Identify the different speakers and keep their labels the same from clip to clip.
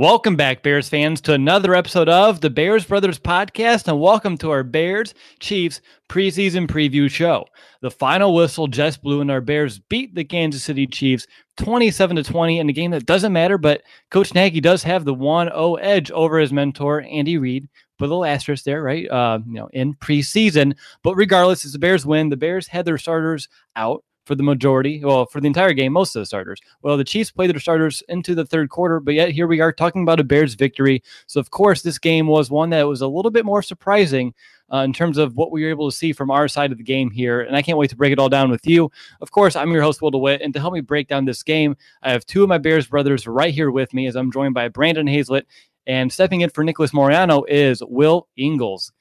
Speaker 1: Welcome back, Bears fans, to another episode of the Bears Brothers podcast, and welcome to our Bears Chiefs preseason preview show. The final whistle just blew, and our Bears beat the Kansas City Chiefs 27 to 20 in a game that doesn't matter, but Coach Nagy does have the 1-0 edge over his mentor, Andy Reid. Put a little asterisk there, right? Uh, you know, in preseason. But regardless, it's the Bears win. The Bears had their starters out for the majority, well, for the entire game, most of the starters. Well, the Chiefs played their starters into the third quarter, but yet here we are talking about a Bears victory. So, of course, this game was one that was a little bit more surprising uh, in terms of what we were able to see from our side of the game here. And I can't wait to break it all down with you. Of course, I'm your host, Will DeWitt. And to help me break down this game, I have two of my Bears brothers right here with me as I'm joined by Brandon Hazlett. And stepping in for Nicholas Moriano is Will Ingalls.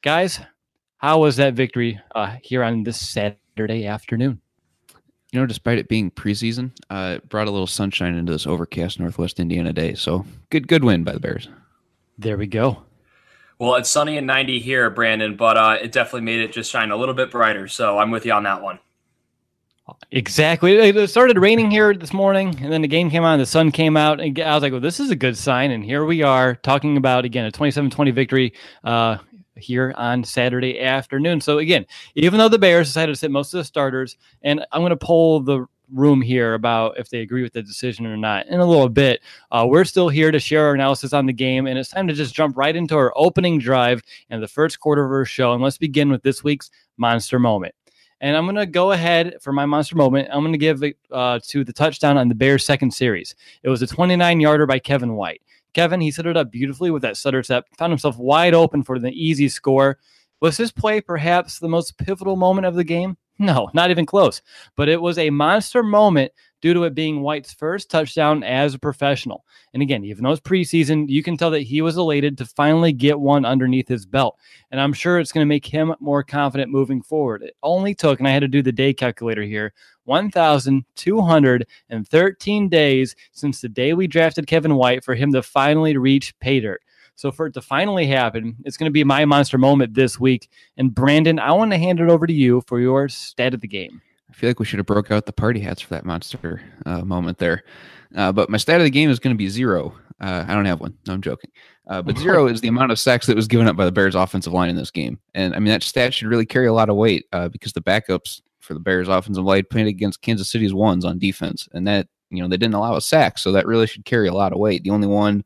Speaker 1: Guys, how was that victory uh, here on this Saturday afternoon?
Speaker 2: You know, despite it being preseason, uh, it brought a little sunshine into this overcast Northwest Indiana day. So good, good win by the Bears.
Speaker 1: There we go.
Speaker 3: Well, it's sunny and 90 here, Brandon, but uh, it definitely made it just shine a little bit brighter. So I'm with you on that one.
Speaker 1: Exactly. It started raining here this morning, and then the game came on, the sun came out, and I was like, well, this is a good sign. And here we are talking about, again, a 27 20 victory uh, here on Saturday afternoon. So again, even though the Bears decided to sit most of the starters, and I'm going to poll the room here about if they agree with the decision or not in a little bit. Uh, we're still here to share our analysis on the game, and it's time to just jump right into our opening drive and the first quarter of our show. And let's begin with this week's monster moment. And I'm going to go ahead for my monster moment. I'm going to give it uh, to the touchdown on the Bears' second series. It was a 29 yarder by Kevin White. Kevin, he set it up beautifully with that stutter step, found himself wide open for the easy score. Was this play perhaps the most pivotal moment of the game? No, not even close. But it was a monster moment due to it being White's first touchdown as a professional. And again, even though it's preseason, you can tell that he was elated to finally get one underneath his belt. And I'm sure it's going to make him more confident moving forward. It only took, and I had to do the day calculator here, 1,213 days since the day we drafted Kevin White for him to finally reach pay dirt. So for it to finally happen, it's going to be my monster moment this week. And Brandon, I want to hand it over to you for your stat of the game.
Speaker 2: I feel like we should have broke out the party hats for that monster uh, moment there. Uh, but my stat of the game is going to be zero. Uh, I don't have one. No, I'm joking. Uh, but zero is the amount of sacks that was given up by the Bears' offensive line in this game. And I mean, that stat should really carry a lot of weight uh, because the backups for the Bears' offensive line played against Kansas City's ones on defense. And that, you know, they didn't allow a sack. So that really should carry a lot of weight. The only one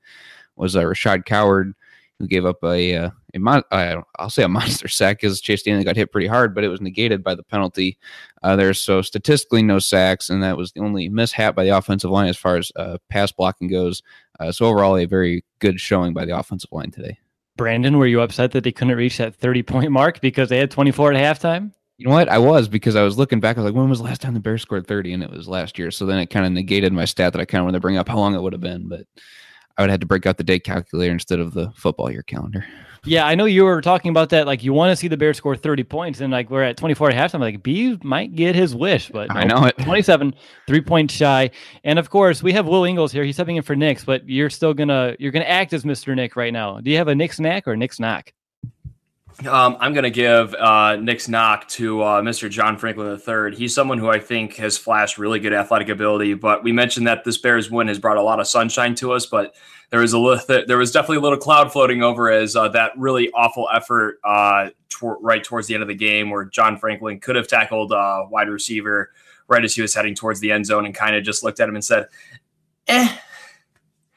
Speaker 2: was uh, Rashad Coward who gave up a, uh, a mon- uh, I'll say a monster sack because Chase Daniel got hit pretty hard, but it was negated by the penalty uh, there. So statistically, no sacks, and that was the only mishap by the offensive line as far as uh, pass blocking goes. Uh, so overall, a very good showing by the offensive line today.
Speaker 1: Brandon, were you upset that they couldn't reach that 30 point mark because they had 24 at halftime?
Speaker 2: You know what? I was because I was looking back. I was like, when was the last time the Bears scored 30? And it was last year. So then it kind of negated my stat that I kind of wanted to bring up how long it would have been. But I would have to break out the day calculator instead of the football year calendar.
Speaker 1: Yeah, I know you were talking about that. Like, you want to see the Bears score 30 points, and like we're at 24 at halftime. Like, B might get his wish, but
Speaker 2: I know it.
Speaker 1: 27, three points shy. And of course, we have Will Ingles here. He's stepping in for Nick's, but you're still gonna you're gonna act as Mr. Nick right now. Do you have a Nick's knack or Nick's knock?
Speaker 3: Um, I'm going to give uh, Nick's knock to uh, Mr. John Franklin III. He's someone who I think has flashed really good athletic ability. But we mentioned that this Bears win has brought a lot of sunshine to us. But there was a little, there was definitely a little cloud floating over as uh, that really awful effort uh, tor- right towards the end of the game, where John Franklin could have tackled uh, wide receiver right as he was heading towards the end zone, and kind of just looked at him and said, "Eh."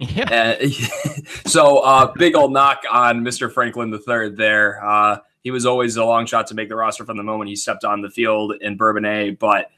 Speaker 1: Yeah.
Speaker 3: Uh, so uh, big old knock on Mr. Franklin III there. Uh, he was always a long shot to make the roster from the moment he stepped on the field in Bourbonnais. But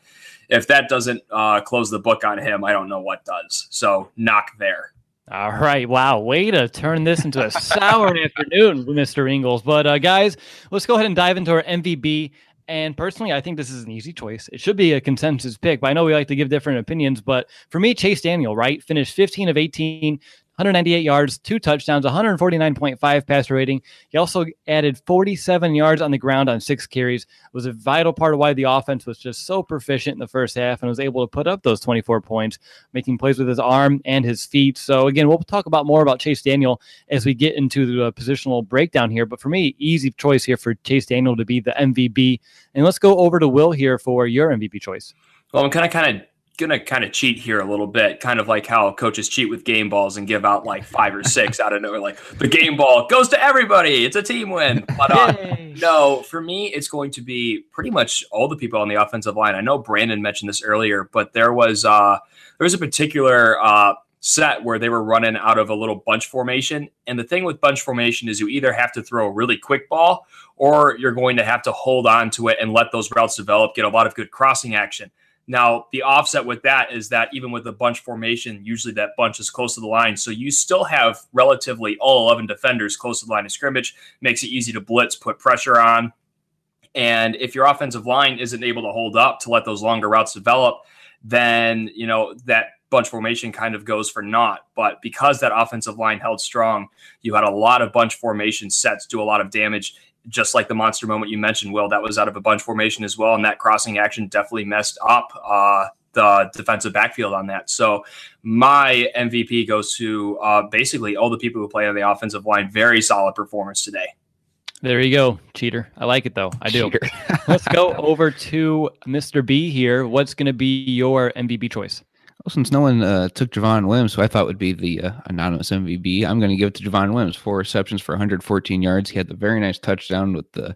Speaker 3: if that doesn't uh, close the book on him, I don't know what does. So knock there.
Speaker 1: All right. Wow. Way to turn this into a sour afternoon, Mr. Ingalls. But uh, guys, let's go ahead and dive into our MVP. And personally, I think this is an easy choice. It should be a consensus pick, but I know we like to give different opinions. But for me, Chase Daniel, right, finished 15 of 18, 198 yards, two touchdowns, 149.5 passer rating. He also added 47 yards on the ground on six carries. It was a vital part of why the offense was just so proficient in the first half and was able to put up those 24 points, making plays with his arm and his feet. So again, we'll talk about more about Chase Daniel as we get into the uh, positional breakdown here. But for me, easy choice here for Chase Daniel to be the MVP. And let's go over to Will here for your MVP choice.
Speaker 3: Well, I'm kind of kind of gonna kind of cheat here a little bit, kind of like how coaches cheat with game balls and give out like five or six out of nowhere. Like the game ball goes to everybody; it's a team win. But uh, no, for me, it's going to be pretty much all the people on the offensive line. I know Brandon mentioned this earlier, but there was uh, there was a particular uh, set where they were running out of a little bunch formation. And the thing with bunch formation is you either have to throw a really quick ball or you're going to have to hold on to it and let those routes develop, get a lot of good crossing action. Now, the offset with that is that even with a bunch formation, usually that bunch is close to the line. So you still have relatively all 11 defenders close to the line of scrimmage, makes it easy to blitz, put pressure on. And if your offensive line isn't able to hold up to let those longer routes develop, then, you know, that bunch formation kind of goes for naught. But because that offensive line held strong, you had a lot of bunch formation sets do a lot of damage just like the monster moment you mentioned, Will, that was out of a bunch formation as well. And that crossing action definitely messed up uh, the defensive backfield on that. So my MVP goes to uh, basically all the people who play on the offensive line. Very solid performance today.
Speaker 1: There you go, cheater. I like it though. I do. Let's go over to Mr. B here. What's going to be your MVP choice?
Speaker 2: Well, since no one uh, took Javon Wims, who I thought would be the uh, anonymous MVP, I'm going to give it to Javon Wims. Four receptions for 114 yards. He had the very nice touchdown with the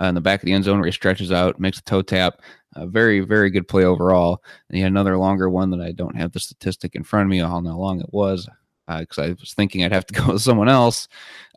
Speaker 2: uh, in the back of the end zone where he stretches out, makes a toe tap. A very, very good play overall. And he had another longer one that I don't have the statistic in front of me on how long it was because uh, I was thinking I'd have to go with someone else.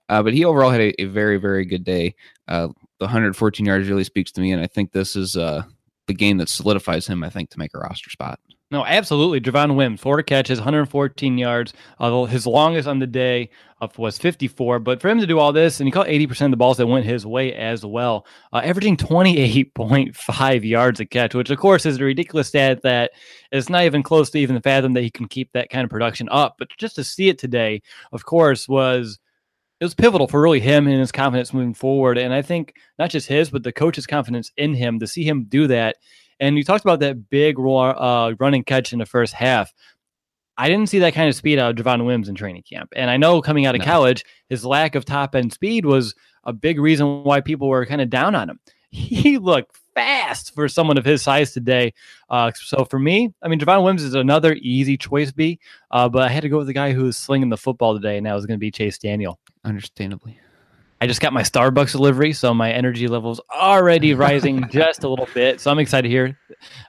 Speaker 2: Uh, but he overall had a, a very, very good day. Uh, the 114 yards really speaks to me, and I think this is the game that solidifies him. I think to make a roster spot.
Speaker 1: No, absolutely. Javon Wims, four catches, 114 yards. Although his longest on the day was 54. But for him to do all this, and he caught 80% of the balls that went his way as well, uh, averaging 28.5 yards a catch, which of course is a ridiculous stat that is not even close to even the fathom that he can keep that kind of production up. But just to see it today, of course, was it was pivotal for really him and his confidence moving forward. And I think not just his, but the coach's confidence in him to see him do that and you talked about that big uh, running catch in the first half. I didn't see that kind of speed out of Javon Wims in training camp. And I know coming out of no. college, his lack of top end speed was a big reason why people were kind of down on him. He looked fast for someone of his size today. Uh, so for me, I mean, Javon Wims is another easy choice B, uh, but I had to go with the guy who was slinging the football today, and that was going to be Chase Daniel.
Speaker 2: Understandably.
Speaker 1: I just got my Starbucks delivery, so my energy levels already rising just a little bit. So I'm excited here.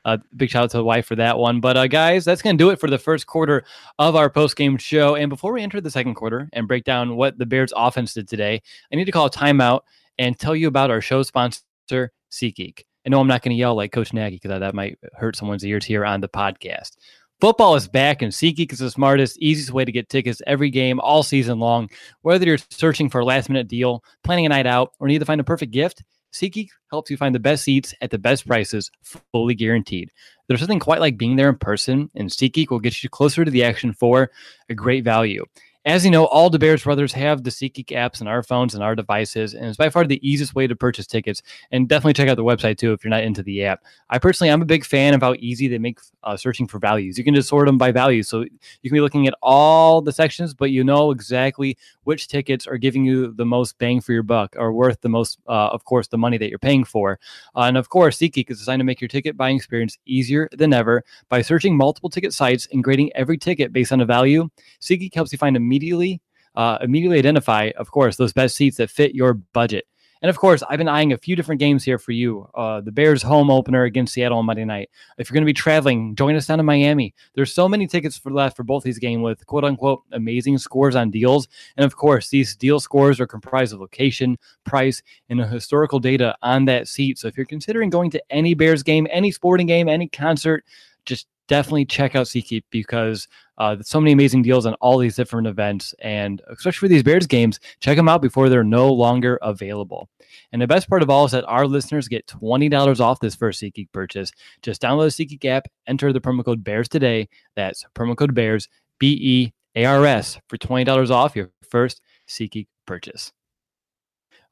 Speaker 1: Uh, big shout out to the wife for that one. But uh, guys, that's going to do it for the first quarter of our post game show. And before we enter the second quarter and break down what the Bears offense did today, I need to call a timeout and tell you about our show sponsor, SeatGeek. I know I'm not going to yell like Coach Nagy because that might hurt someone's ears here on the podcast. Football is back, and SeatGeek is the smartest, easiest way to get tickets every game all season long. Whether you're searching for a last minute deal, planning a night out, or need to find a perfect gift, SeatGeek helps you find the best seats at the best prices, fully guaranteed. There's nothing quite like being there in person, and SeatGeek will get you closer to the action for a great value. As you know, all the Bears brothers have the SeatGeek apps on our phones and our devices, and it's by far the easiest way to purchase tickets. And definitely check out the website too if you're not into the app. I personally, I'm a big fan of how easy they make uh, searching for values. You can just sort them by value, so you can be looking at all the sections, but you know exactly which tickets are giving you the most bang for your buck, or worth the most, uh, of course, the money that you're paying for. Uh, and of course, SeatGeek is designed to make your ticket buying experience easier than ever by searching multiple ticket sites and grading every ticket based on a value. SeatGeek helps you find immediately uh, immediately identify, of course, those best seats that fit your budget. And of course, I've been eyeing a few different games here for you. Uh, the Bears home opener against Seattle on Monday night. If you're going to be traveling, join us down in Miami. There's so many tickets for left for both these games with quote unquote amazing scores on deals. And of course, these deal scores are comprised of location, price, and historical data on that seat. So if you're considering going to any Bears game, any sporting game, any concert, just definitely check out SeatGeek because uh, so many amazing deals on all these different events. And especially for these Bears games, check them out before they're no longer available. And the best part of all is that our listeners get $20 off this first SeatGeek purchase. Just download the SeatGeek app, enter the promo code BEARS today. That's promo code BEARS, B E A R S, for $20 off your first SeatGeek purchase.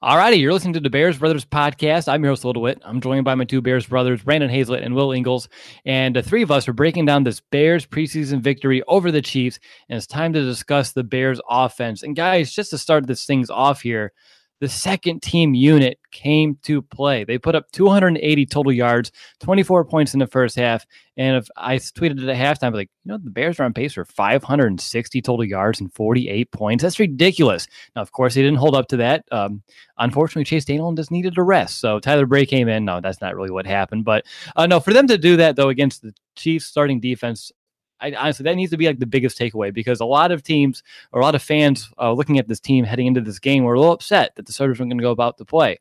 Speaker 1: All righty, you're listening to the Bears Brothers podcast. I'm your host, Will DeWitt. I'm joined by my two Bears brothers, Brandon Hazlett and Will Ingalls. And the three of us are breaking down this Bears preseason victory over the Chiefs. And it's time to discuss the Bears offense. And guys, just to start this things off here, the second team unit came to play. They put up 280 total yards, 24 points in the first half. And if I tweeted it at halftime, like, you know, the Bears are on pace for 560 total yards and 48 points. That's ridiculous. Now, of course, they didn't hold up to that. Um, unfortunately, Chase Daniel just needed a rest. So Tyler Bray came in. No, that's not really what happened. But uh, no, for them to do that, though, against the Chiefs starting defense, I, honestly, that needs to be like the biggest takeaway because a lot of teams or a lot of fans uh, looking at this team heading into this game were a little upset that the starters weren't going to go about to play.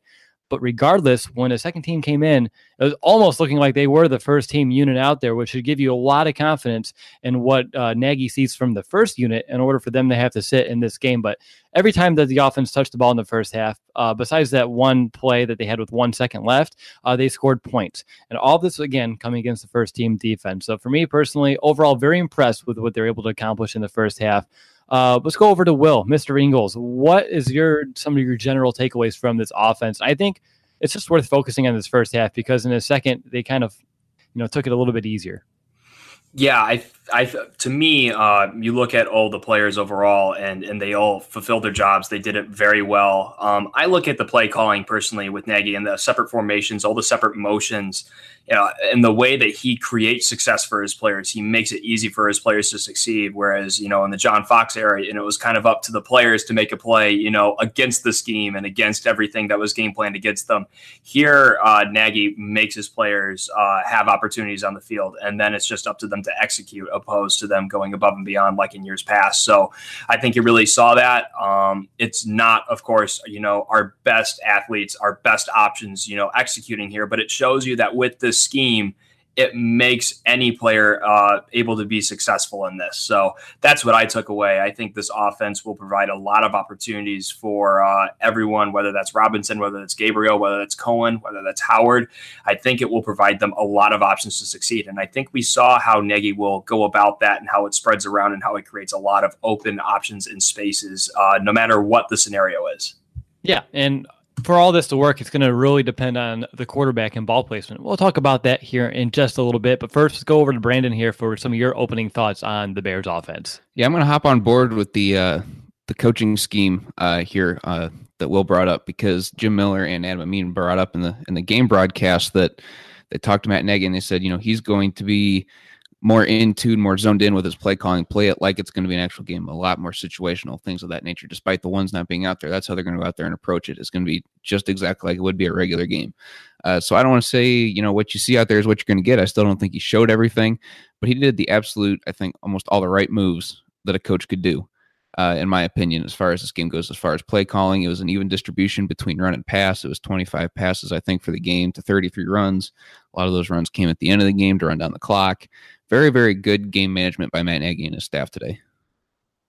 Speaker 1: But regardless, when a second team came in, it was almost looking like they were the first team unit out there, which should give you a lot of confidence in what uh, Nagy sees from the first unit in order for them to have to sit in this game. But every time that the offense touched the ball in the first half, uh, besides that one play that they had with one second left, uh, they scored points. And all this, again, coming against the first team defense. So for me personally, overall, very impressed with what they're able to accomplish in the first half. Uh, let's go over to Will, Mr. Ingalls. What is your some of your general takeaways from this offense? I think it's just worth focusing on this first half because in the second they kind of you know took it a little bit easier.
Speaker 3: Yeah, I, I, to me, uh, you look at all the players overall, and and they all fulfilled their jobs. They did it very well. Um, I look at the play calling personally with Nagy and the separate formations, all the separate motions you know, and the way that he creates success for his players, he makes it easy for his players to succeed. Whereas, you know, in the John Fox era, and it was kind of up to the players to make a play, you know, against the scheme and against everything that was game planned against them. Here, uh, Nagy makes his players uh, have opportunities on the field, and then it's just up to them to execute, opposed to them going above and beyond like in years past. So, I think you really saw that. Um, it's not, of course, you know, our best athletes, our best options, you know, executing here, but it shows you that with this scheme, it makes any player uh, able to be successful in this. So that's what I took away. I think this offense will provide a lot of opportunities for uh, everyone, whether that's Robinson, whether that's Gabriel, whether that's Cohen, whether that's Howard. I think it will provide them a lot of options to succeed. And I think we saw how Nagy will go about that and how it spreads around and how it creates a lot of open options and spaces, uh, no matter what the scenario is.
Speaker 1: Yeah, and for all this to work, it's going to really depend on the quarterback and ball placement. We'll talk about that here in just a little bit. But first, let's go over to Brandon here for some of your opening thoughts on the Bears offense.
Speaker 2: Yeah, I'm going to hop on board with the uh, the coaching scheme uh, here uh, that Will brought up because Jim Miller and Adam Amin brought up in the in the game broadcast that they talked to Matt Nagy and they said, you know, he's going to be more in tune, more zoned in with his play calling, play it like it's going to be an actual game, a lot more situational, things of that nature, despite the ones not being out there. That's how they're going to go out there and approach it. It's going to be just exactly like it would be a regular game. Uh, so I don't want to say, you know, what you see out there is what you're going to get. I still don't think he showed everything, but he did the absolute, I think, almost all the right moves that a coach could do. Uh, in my opinion, as far as this game goes, as far as play calling, it was an even distribution between run and pass. It was 25 passes, I think, for the game to 33 runs. A lot of those runs came at the end of the game to run down the clock very, very good game management by Matt Nagy and his staff today.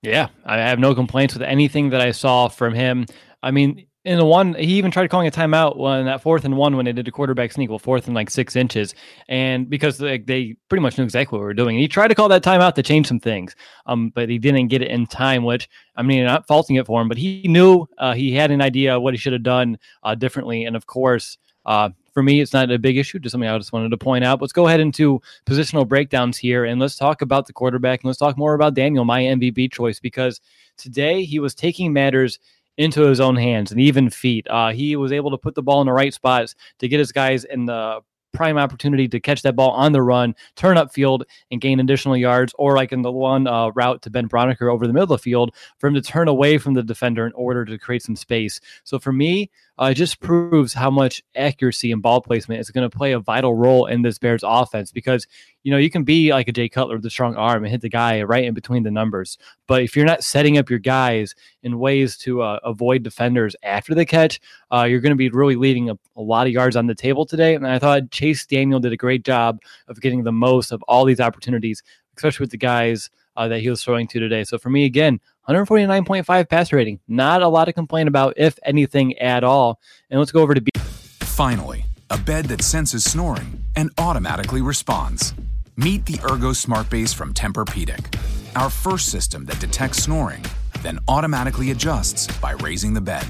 Speaker 1: Yeah, I have no complaints with anything that I saw from him. I mean, in the one, he even tried calling a timeout when that fourth and one when they did a quarterback sneak, well, fourth and like six inches, and because they, pretty much knew exactly what we were doing. And he tried to call that timeout to change some things, um, but he didn't get it in time. Which I mean, not faulting it for him, but he knew uh, he had an idea what he should have done uh, differently. And of course, uh, for me, it's not a big issue. Just something I just wanted to point out. Let's go ahead into positional breakdowns here and let's talk about the quarterback and let's talk more about Daniel, my MVP choice, because today he was taking matters into his own hands and even feet. Uh, he was able to put the ball in the right spots to get his guys in the prime opportunity to catch that ball on the run, turn up field, and gain additional yards, or like in the one uh, route to Ben Braunecker over the middle of the field, for him to turn away from the defender in order to create some space. So for me, uh, it just proves how much accuracy and ball placement is going to play a vital role in this Bears offense because, you know, you can be like a Jay Cutler with a strong arm and hit the guy right in between the numbers. But if you're not setting up your guys in ways to uh, avoid defenders after the catch, uh, you're going to be really leaving a, a lot of yards on the table today. And I thought Chase Daniel did a great job of getting the most of all these opportunities, especially with the guys uh, that he was throwing to today. So for me, again, 149.5 pass rating. Not a lot to complain about, if anything at all. And let's go over to B.
Speaker 4: Finally, a bed that senses snoring and automatically responds. Meet the Ergo Smart Base from Tempur-Pedic, our first system that detects snoring, then automatically adjusts by raising the bed.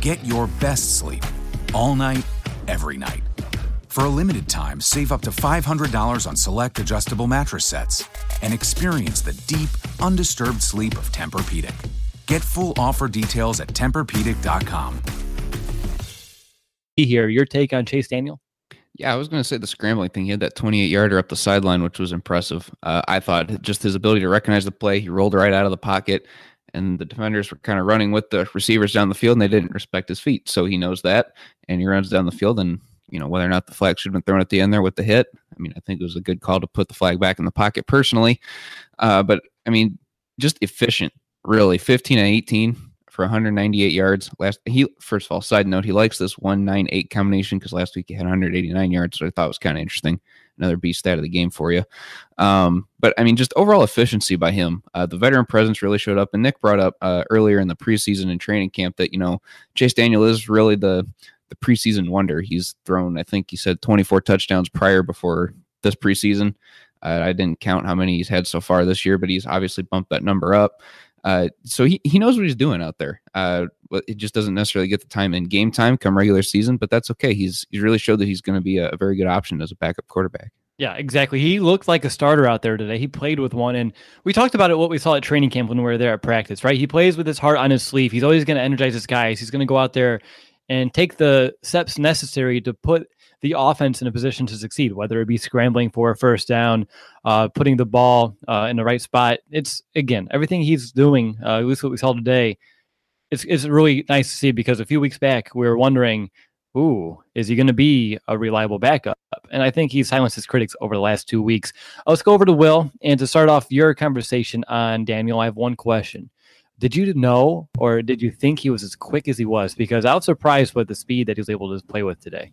Speaker 4: Get your best sleep all night, every night. For a limited time, save up to $500 on select adjustable mattress sets and experience the deep, undisturbed sleep of Tempur-Pedic. Get full offer details at TempurPedic.com.
Speaker 1: Be here, your take on Chase Daniel?
Speaker 2: Yeah, I was going to say the scrambling thing. He had that 28 yarder up the sideline, which was impressive. Uh, I thought just his ability to recognize the play. He rolled right out of the pocket, and the defenders were kind of running with the receivers down the field, and they didn't respect his feet. So he knows that, and he runs down the field and you know whether or not the flag should have been thrown at the end there with the hit. I mean, I think it was a good call to put the flag back in the pocket personally, uh, but I mean, just efficient, really. 15 and 18 for 198 yards. Last he first of all, side note, he likes this 198 combination because last week he had 189 yards, so I thought was kind of interesting. Another beast stat of the game for you. Um, but I mean, just overall efficiency by him. Uh, the veteran presence really showed up. And Nick brought up uh, earlier in the preseason and training camp that you know Chase Daniel is really the the preseason wonder. He's thrown, I think he said 24 touchdowns prior before this preseason. Uh, I didn't count how many he's had so far this year, but he's obviously bumped that number up. Uh, so he, he knows what he's doing out there. Uh, it just doesn't necessarily get the time in game time come regular season, but that's okay. He's he's really showed that he's going to be a, a very good option as a backup quarterback.
Speaker 1: Yeah, exactly. He looked like a starter out there today. He played with one, and we talked about it. What we saw at training camp when we were there at practice, right? He plays with his heart on his sleeve. He's always going to energize his guys. He's going to go out there and take the steps necessary to put the offense in a position to succeed, whether it be scrambling for a first down, uh, putting the ball uh, in the right spot. It's again everything he's doing. Uh, at least what we saw today. It's it's really nice to see because a few weeks back we were wondering, ooh, is he going to be a reliable backup? And I think he's silenced his critics over the last two weeks. Let's go over to Will and to start off your conversation on Daniel. I have one question. Did you know or did you think he was as quick as he was? Because I was surprised with the speed that he was able to play with today.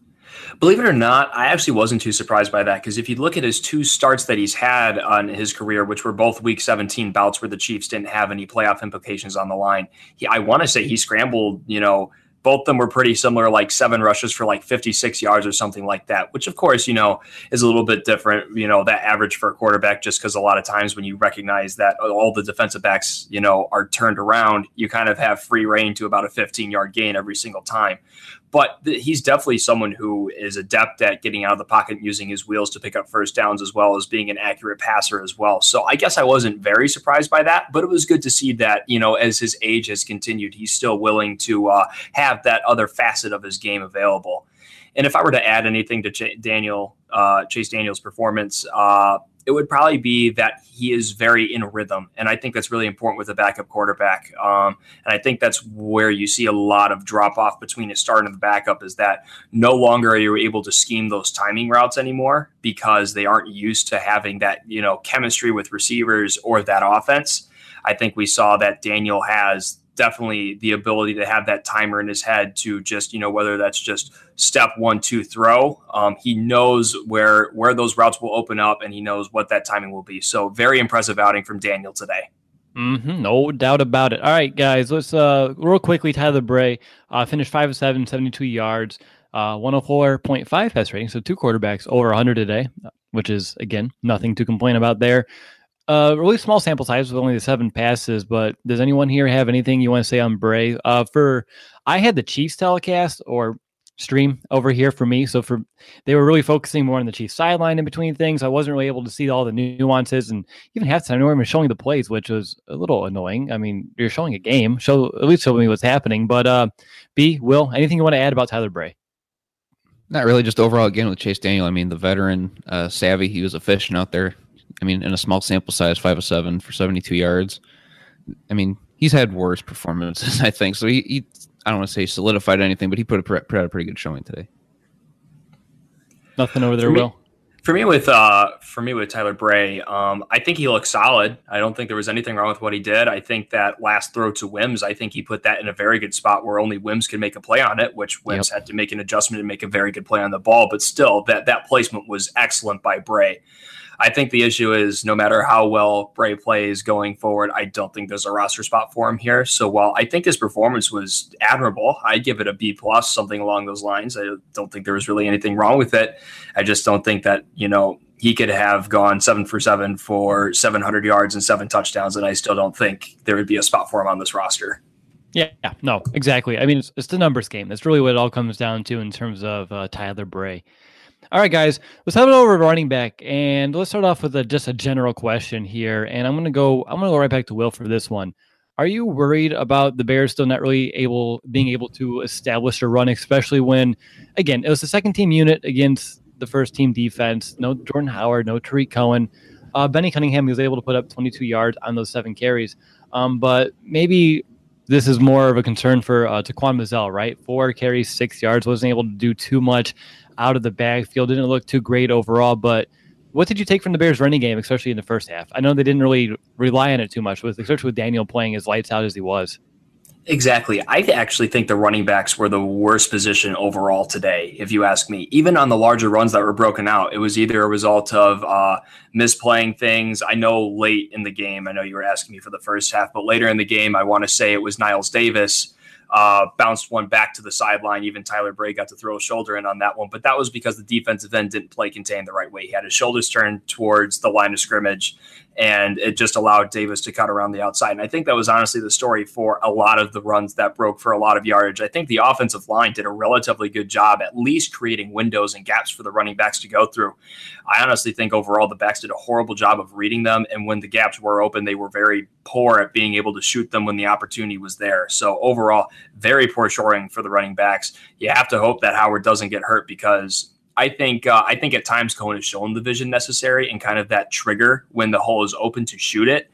Speaker 3: Believe it or not, I actually wasn't too surprised by that because if you look at his two starts that he's had on his career, which were both Week 17 bouts where the Chiefs didn't have any playoff implications on the line, he, I want to say he scrambled, you know, both of them were pretty similar, like seven rushes for like 56 yards or something like that, which of course, you know, is a little bit different, you know, that average for a quarterback, just because a lot of times when you recognize that all the defensive backs, you know, are turned around, you kind of have free reign to about a 15 yard gain every single time but th- he's definitely someone who is adept at getting out of the pocket using his wheels to pick up first downs as well as being an accurate passer as well. So I guess I wasn't very surprised by that, but it was good to see that, you know, as his age has continued, he's still willing to uh, have that other facet of his game available. And if I were to add anything to Ch- Daniel, uh, Chase Daniel's performance, uh, it would probably be that he is very in rhythm. And I think that's really important with a backup quarterback. Um, and I think that's where you see a lot of drop off between a start and the backup is that no longer are you able to scheme those timing routes anymore because they aren't used to having that, you know, chemistry with receivers or that offense. I think we saw that Daniel has definitely the ability to have that timer in his head to just you know whether that's just step one two throw um, he knows where where those routes will open up and he knows what that timing will be so very impressive outing from daniel today
Speaker 1: Mm-hmm, no doubt about it. All right, guys, let's uh real quickly. Tyler Bray uh, finished five of seven, 72 yards, uh, 104.5 pass rating. So two quarterbacks over 100 today, which is again nothing to complain about there. Uh, really small sample size with only the seven passes, but does anyone here have anything you want to say on Bray? Uh, for I had the Chiefs telecast or stream over here for me, so for they were really focusing more on the Chiefs sideline in between things. I wasn't really able to see all the nuances and even half time, know even showing the plays, which was a little annoying. I mean, you're showing a game, show at least show me what's happening. But uh, B, Will, anything you want to add about Tyler Bray?
Speaker 2: Not really, just overall again with Chase Daniel. I mean, the veteran uh, savvy, he was efficient out there I mean, in a small sample size, five of seven for 72 yards. I mean, he's had worse performances, I think. So he, he I don't want to say solidified anything, but he put, a, put out a pretty good showing today.
Speaker 1: Nothing over there, Will.
Speaker 3: For me with uh, for me with Tyler Bray, um, I think he looked solid. I don't think there was anything wrong with what he did. I think that last throw to Wims, I think he put that in a very good spot where only Wims could make a play on it, which Wims yep. had to make an adjustment and make a very good play on the ball. But still, that that placement was excellent by Bray. I think the issue is no matter how well Bray plays going forward, I don't think there's a roster spot for him here. So while I think his performance was admirable, I give it a B plus, something along those lines. I don't think there was really anything wrong with it. I just don't think that you know he could have gone seven for seven for 700 yards and seven touchdowns, and I still don't think there would be a spot for him on this roster.
Speaker 1: Yeah, no, exactly. I mean, it's, it's the numbers game. That's really what it all comes down to in terms of uh, Tyler Bray. All right, guys, let's have it over to running back, and let's start off with a, just a general question here. And I'm gonna go. I'm gonna go right back to Will for this one. Are you worried about the Bears still not really able being able to establish a run, especially when, again, it was the second team unit against the first team defense. No Jordan Howard, no Tarik Cohen. Uh, Benny Cunningham was able to put up 22 yards on those seven carries, um, but maybe this is more of a concern for uh, Taquan Mizzell, right? Four carries, six yards, wasn't able to do too much out of the backfield. Didn't look too great overall, but what did you take from the Bears running game, especially in the first half? I know they didn't really rely on it too much, especially with Daniel playing as lights out as he was.
Speaker 3: Exactly. I actually think the running backs were the worst position overall today, if you ask me. Even on the larger runs that were broken out, it was either a result of uh, misplaying things. I know late in the game, I know you were asking me for the first half, but later in the game, I want to say it was Knile Davis uh, bounced one back to the sideline. Even Tyler Bray got to throw a shoulder in on that one, but that was because the defensive end didn't play contain the right way. He had his shoulders turned towards the line of scrimmage, and it just allowed Davis to cut around the outside. And I think that was honestly the story for a lot of the runs that broke for a lot of yardage. I think the offensive line did a relatively good job, at least creating windows and gaps for the running backs to go through. I honestly think overall the backs did a horrible job of reading them, and when the gaps were open, they were very poor at being able to shoot them when the opportunity was there. So overall, very poor shoring for the running backs. You have to hope that Howard doesn't get hurt because I think uh, I think at times Cohen has shown the vision necessary and kind of that trigger when the hole is open to shoot it.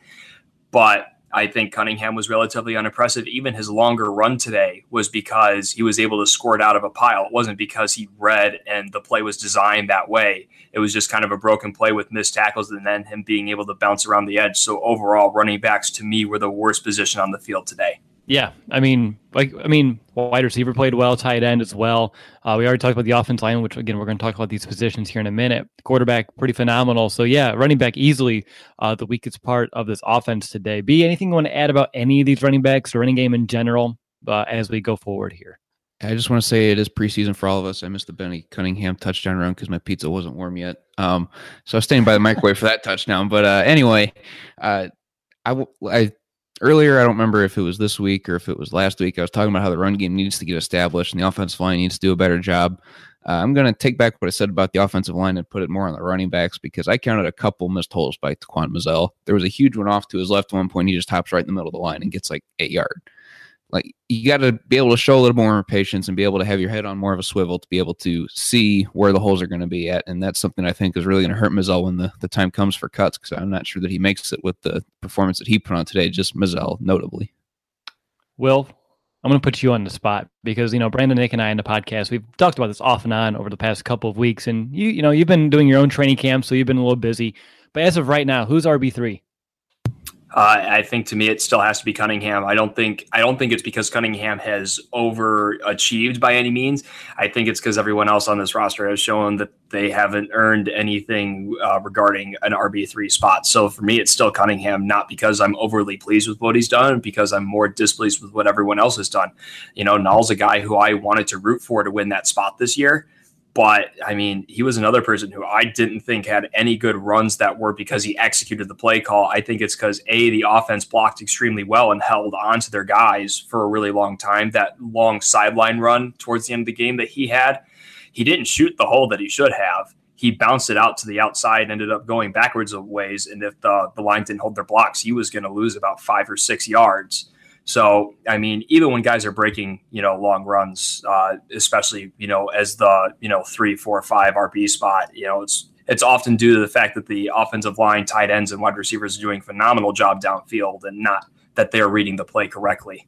Speaker 3: But I think Cunningham was relatively unimpressive. Even his longer run today was because he was able to score it out of a pile. It wasn't because he read and the play was designed that way. It was just kind of a broken play with missed tackles and then him being able to bounce around the edge. So overall, running backs to me were the worst position on the field today.
Speaker 1: Yeah, I mean, like, I mean, wide receiver played well, tight end as well. Uh, we already talked about the offense line, which again we're going to talk about these positions here in a minute. Quarterback, pretty phenomenal. So yeah, running back easily uh, the weakest part of this offense today. B, anything you want to add about any of these running backs or running game in general uh, as we go forward here?
Speaker 2: I just want to say it is preseason for all of us. I missed the Benny Cunningham touchdown run because my pizza wasn't warm yet. Um, so I was standing by the microwave for that touchdown. But uh, anyway, uh, I, I earlier, I don't remember if it was this week or if it was last week. I was talking about how the run game needs to get established and the offensive line needs to do a better job. Uh, I'm going to take back what I said about the offensive line and put it more on the running backs because I counted a couple missed holes by Taquan Mizzell. There was a huge one off to his left at one point. He just hops right in the middle of the line and gets like eight yard. Like you got to be able to show a little more patience and be able to have your head on more of a swivel to be able to see where the holes are going to be at. And that's something I think is really going to hurt Mizzell when the, the time comes for cuts because I'm not sure that he makes it with the performance that he put on today, just Mizzell notably.
Speaker 1: Will, I'm going to put you on the spot because you know Brandon, Nick, and I in the podcast we've talked about this off and on over the past couple of weeks, and you you know you've been doing your own training camp, so you've been a little busy. But as of right now, who's RB three?
Speaker 3: Uh, I think to me it still has to be Cunningham. I don't think I don't think it's because Cunningham has overachieved by any means. I think it's because everyone else on this roster has shown that they haven't earned anything uh, regarding an RB three spot. So for me, it's still Cunningham, not because I'm overly pleased with what he's done, because I'm more displeased with what everyone else has done. You know, Nall's a guy who I wanted to root for to win that spot this year. But I mean, he was another person who I didn't think had any good runs that were because he executed the play call. I think it's because A, the offense blocked extremely well and held on to their guys for a really long time. That long sideline run towards the end of the game that he had, he didn't shoot the hole that he should have. He bounced it out to the outside and ended up going backwards a ways. And if the, the line didn't hold their blocks, he was going to lose about five or six yards. So, I mean, even when guys are breaking, you know, long runs, uh, especially, you know, as the, you know, three, four, five RB spot, you know, it's, it's often due to the fact that the offensive line, tight ends, and wide receivers are doing phenomenal job downfield and not that they're reading the play correctly.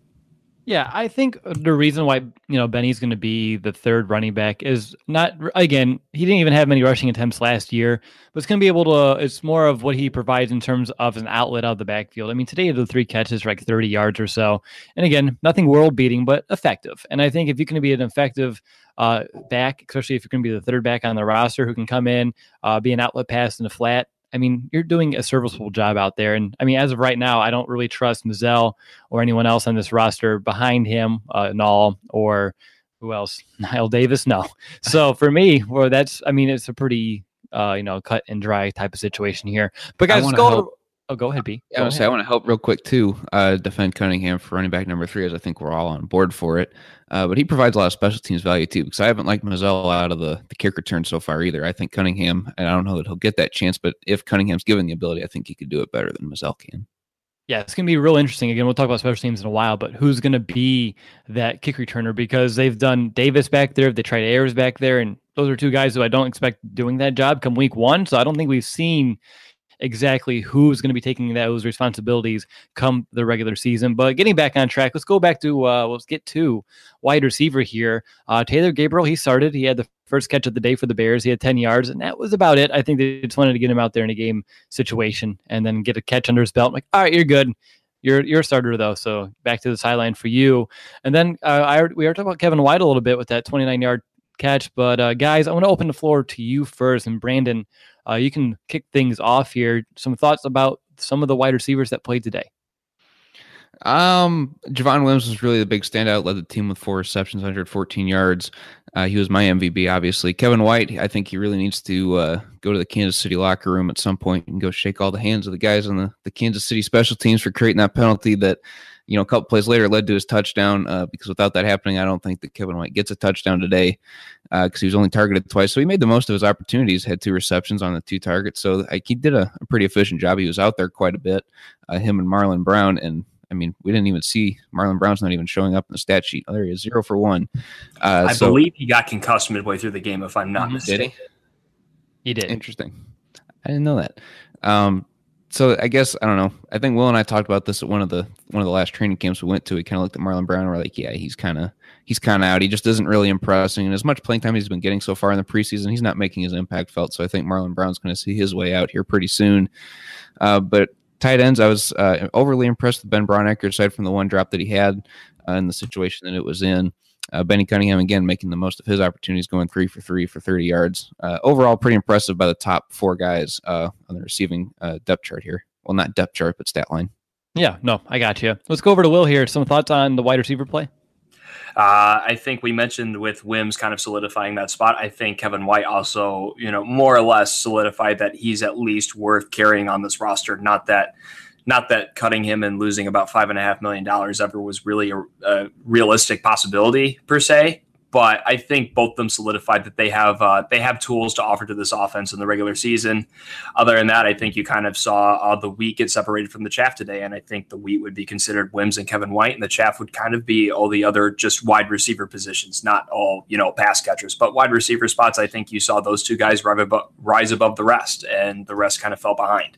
Speaker 1: Yeah, I think the reason why you know Benny's going to be the third running back is not again he didn't even have many rushing attempts last year, but it's going to be able to. It's more of what he provides in terms of an outlet out of the backfield. I mean, today the three catches for like thirty yards or so, and again, nothing world beating, but effective. And I think if you can be an effective uh, back, especially if you're going to be the third back on the roster who can come in, uh, be an outlet pass in the flat, I mean, you're doing a serviceable job out there. And I mean, as of right now, I don't really trust Mizzell or anyone else on this roster behind him, uh, Nall or who else? Knile Davis? No. So for me, well, that's, I mean, it's a pretty, uh, you know, cut and dry type of situation here. But guys, go. Help. Oh, go ahead, B.
Speaker 2: Go I, say, I want to help real quick too. Uh, defend Cunningham for running back number three, as I think we're all on board for it. Uh, but he provides a lot of special teams value too, because I haven't liked Mizzell out of the, the kick return so far either. I think Cunningham, and I don't know that he'll get that chance, but if Cunningham's given the ability, I think he could do it better than Mizzell can.
Speaker 1: Yeah, it's going to be real interesting. Again, we'll talk about special teams in a while, but who's going to be that kick returner? Because they've done Davis back there, they tried Ayers back there, and those are two guys who I don't expect doing that job come week one. So I don't think we've seen exactly who's going to be taking those responsibilities come the regular season. But getting back on track, let's go back to uh, let's get to wide receiver here. Uh, Taylor Gabriel, he started. He had the first catch of the day for the Bears. He had 10 yards, and that was about it. I think they just wanted to get him out there in a game situation and then get a catch under his belt. I'm like, all right, you're good. You're you're a starter though, so back to the sideline for you. And then uh, I we were talking about Kevin White a little bit with that 29 yard catch, but uh, guys, I want to open the floor to you first, and Brandon, uh, you can kick things off here. Some thoughts about some of the wide receivers that played today.
Speaker 2: Um, Javon Williams was really the big standout. Led the team with four receptions, 114 yards. Uh, he was my MVP, obviously. Kevin White, I think he really needs to uh, go to the Kansas City locker room at some point and go shake all the hands of the guys on the, the Kansas City special teams for creating that penalty that you know, a couple plays later led to his touchdown. Uh, because without that happening, I don't think that Kevin White gets a touchdown today because uh, he was only targeted twice. So he made the most of his opportunities, had two receptions on the two targets. So I, he did a, a, pretty efficient job. He was out there quite a bit, uh, him and Marlon Brown. And I mean, we didn't even see Marlon Brown's not even showing up in the stat sheet. Oh, there he is, zero for one.
Speaker 3: Uh, I so, believe he got concussed midway through the game, if I'm not mm-hmm. mistaken.
Speaker 1: Did he? He did.
Speaker 2: Interesting. I didn't know that. Um, so I guess I don't know. I think Will and I talked about this at one of the one of the last training camps we went to. We kind of looked at Marlon Brown and we're like, yeah, he's kind of he's kind of out. He just isn't really impressing. And as much playing time he's been getting so far in the preseason, he's not making his impact felt. So I think Marlon Brown's going to see his way out here pretty soon. Uh, but tight ends, I was uh, overly impressed with Ben Braunecker aside from the one drop that he had uh, in the situation that it was in. Uh, Benny Cunningham again making the most of his opportunities, going three for three for 30 yards. Uh, overall, pretty impressive by the top four guys uh, on the receiving uh, depth chart here. Well, not depth chart, but stat line.
Speaker 1: Yeah, no, I got you. Let's go over to Will here. Some thoughts on the wide receiver play?
Speaker 3: Uh, I think we mentioned with Wims kind of solidifying that spot. I think Kevin White also, you know, more or less solidified that he's at least worth carrying on this roster. Not that not that cutting him and losing about five and a half million dollars ever was really a, a realistic possibility per se, but I think both of them solidified that they have uh, they have tools to offer to this offense in the regular season. Other than that, I think you kind of saw uh, the wheat get separated from the chaff today, and I think the wheat would be considered Wims and Kevin White, and the chaff would kind of be all the other just wide receiver positions, not all you know pass catchers, but wide receiver spots. I think you saw those two guys rise above, rise above the rest, and the rest kind of fell behind.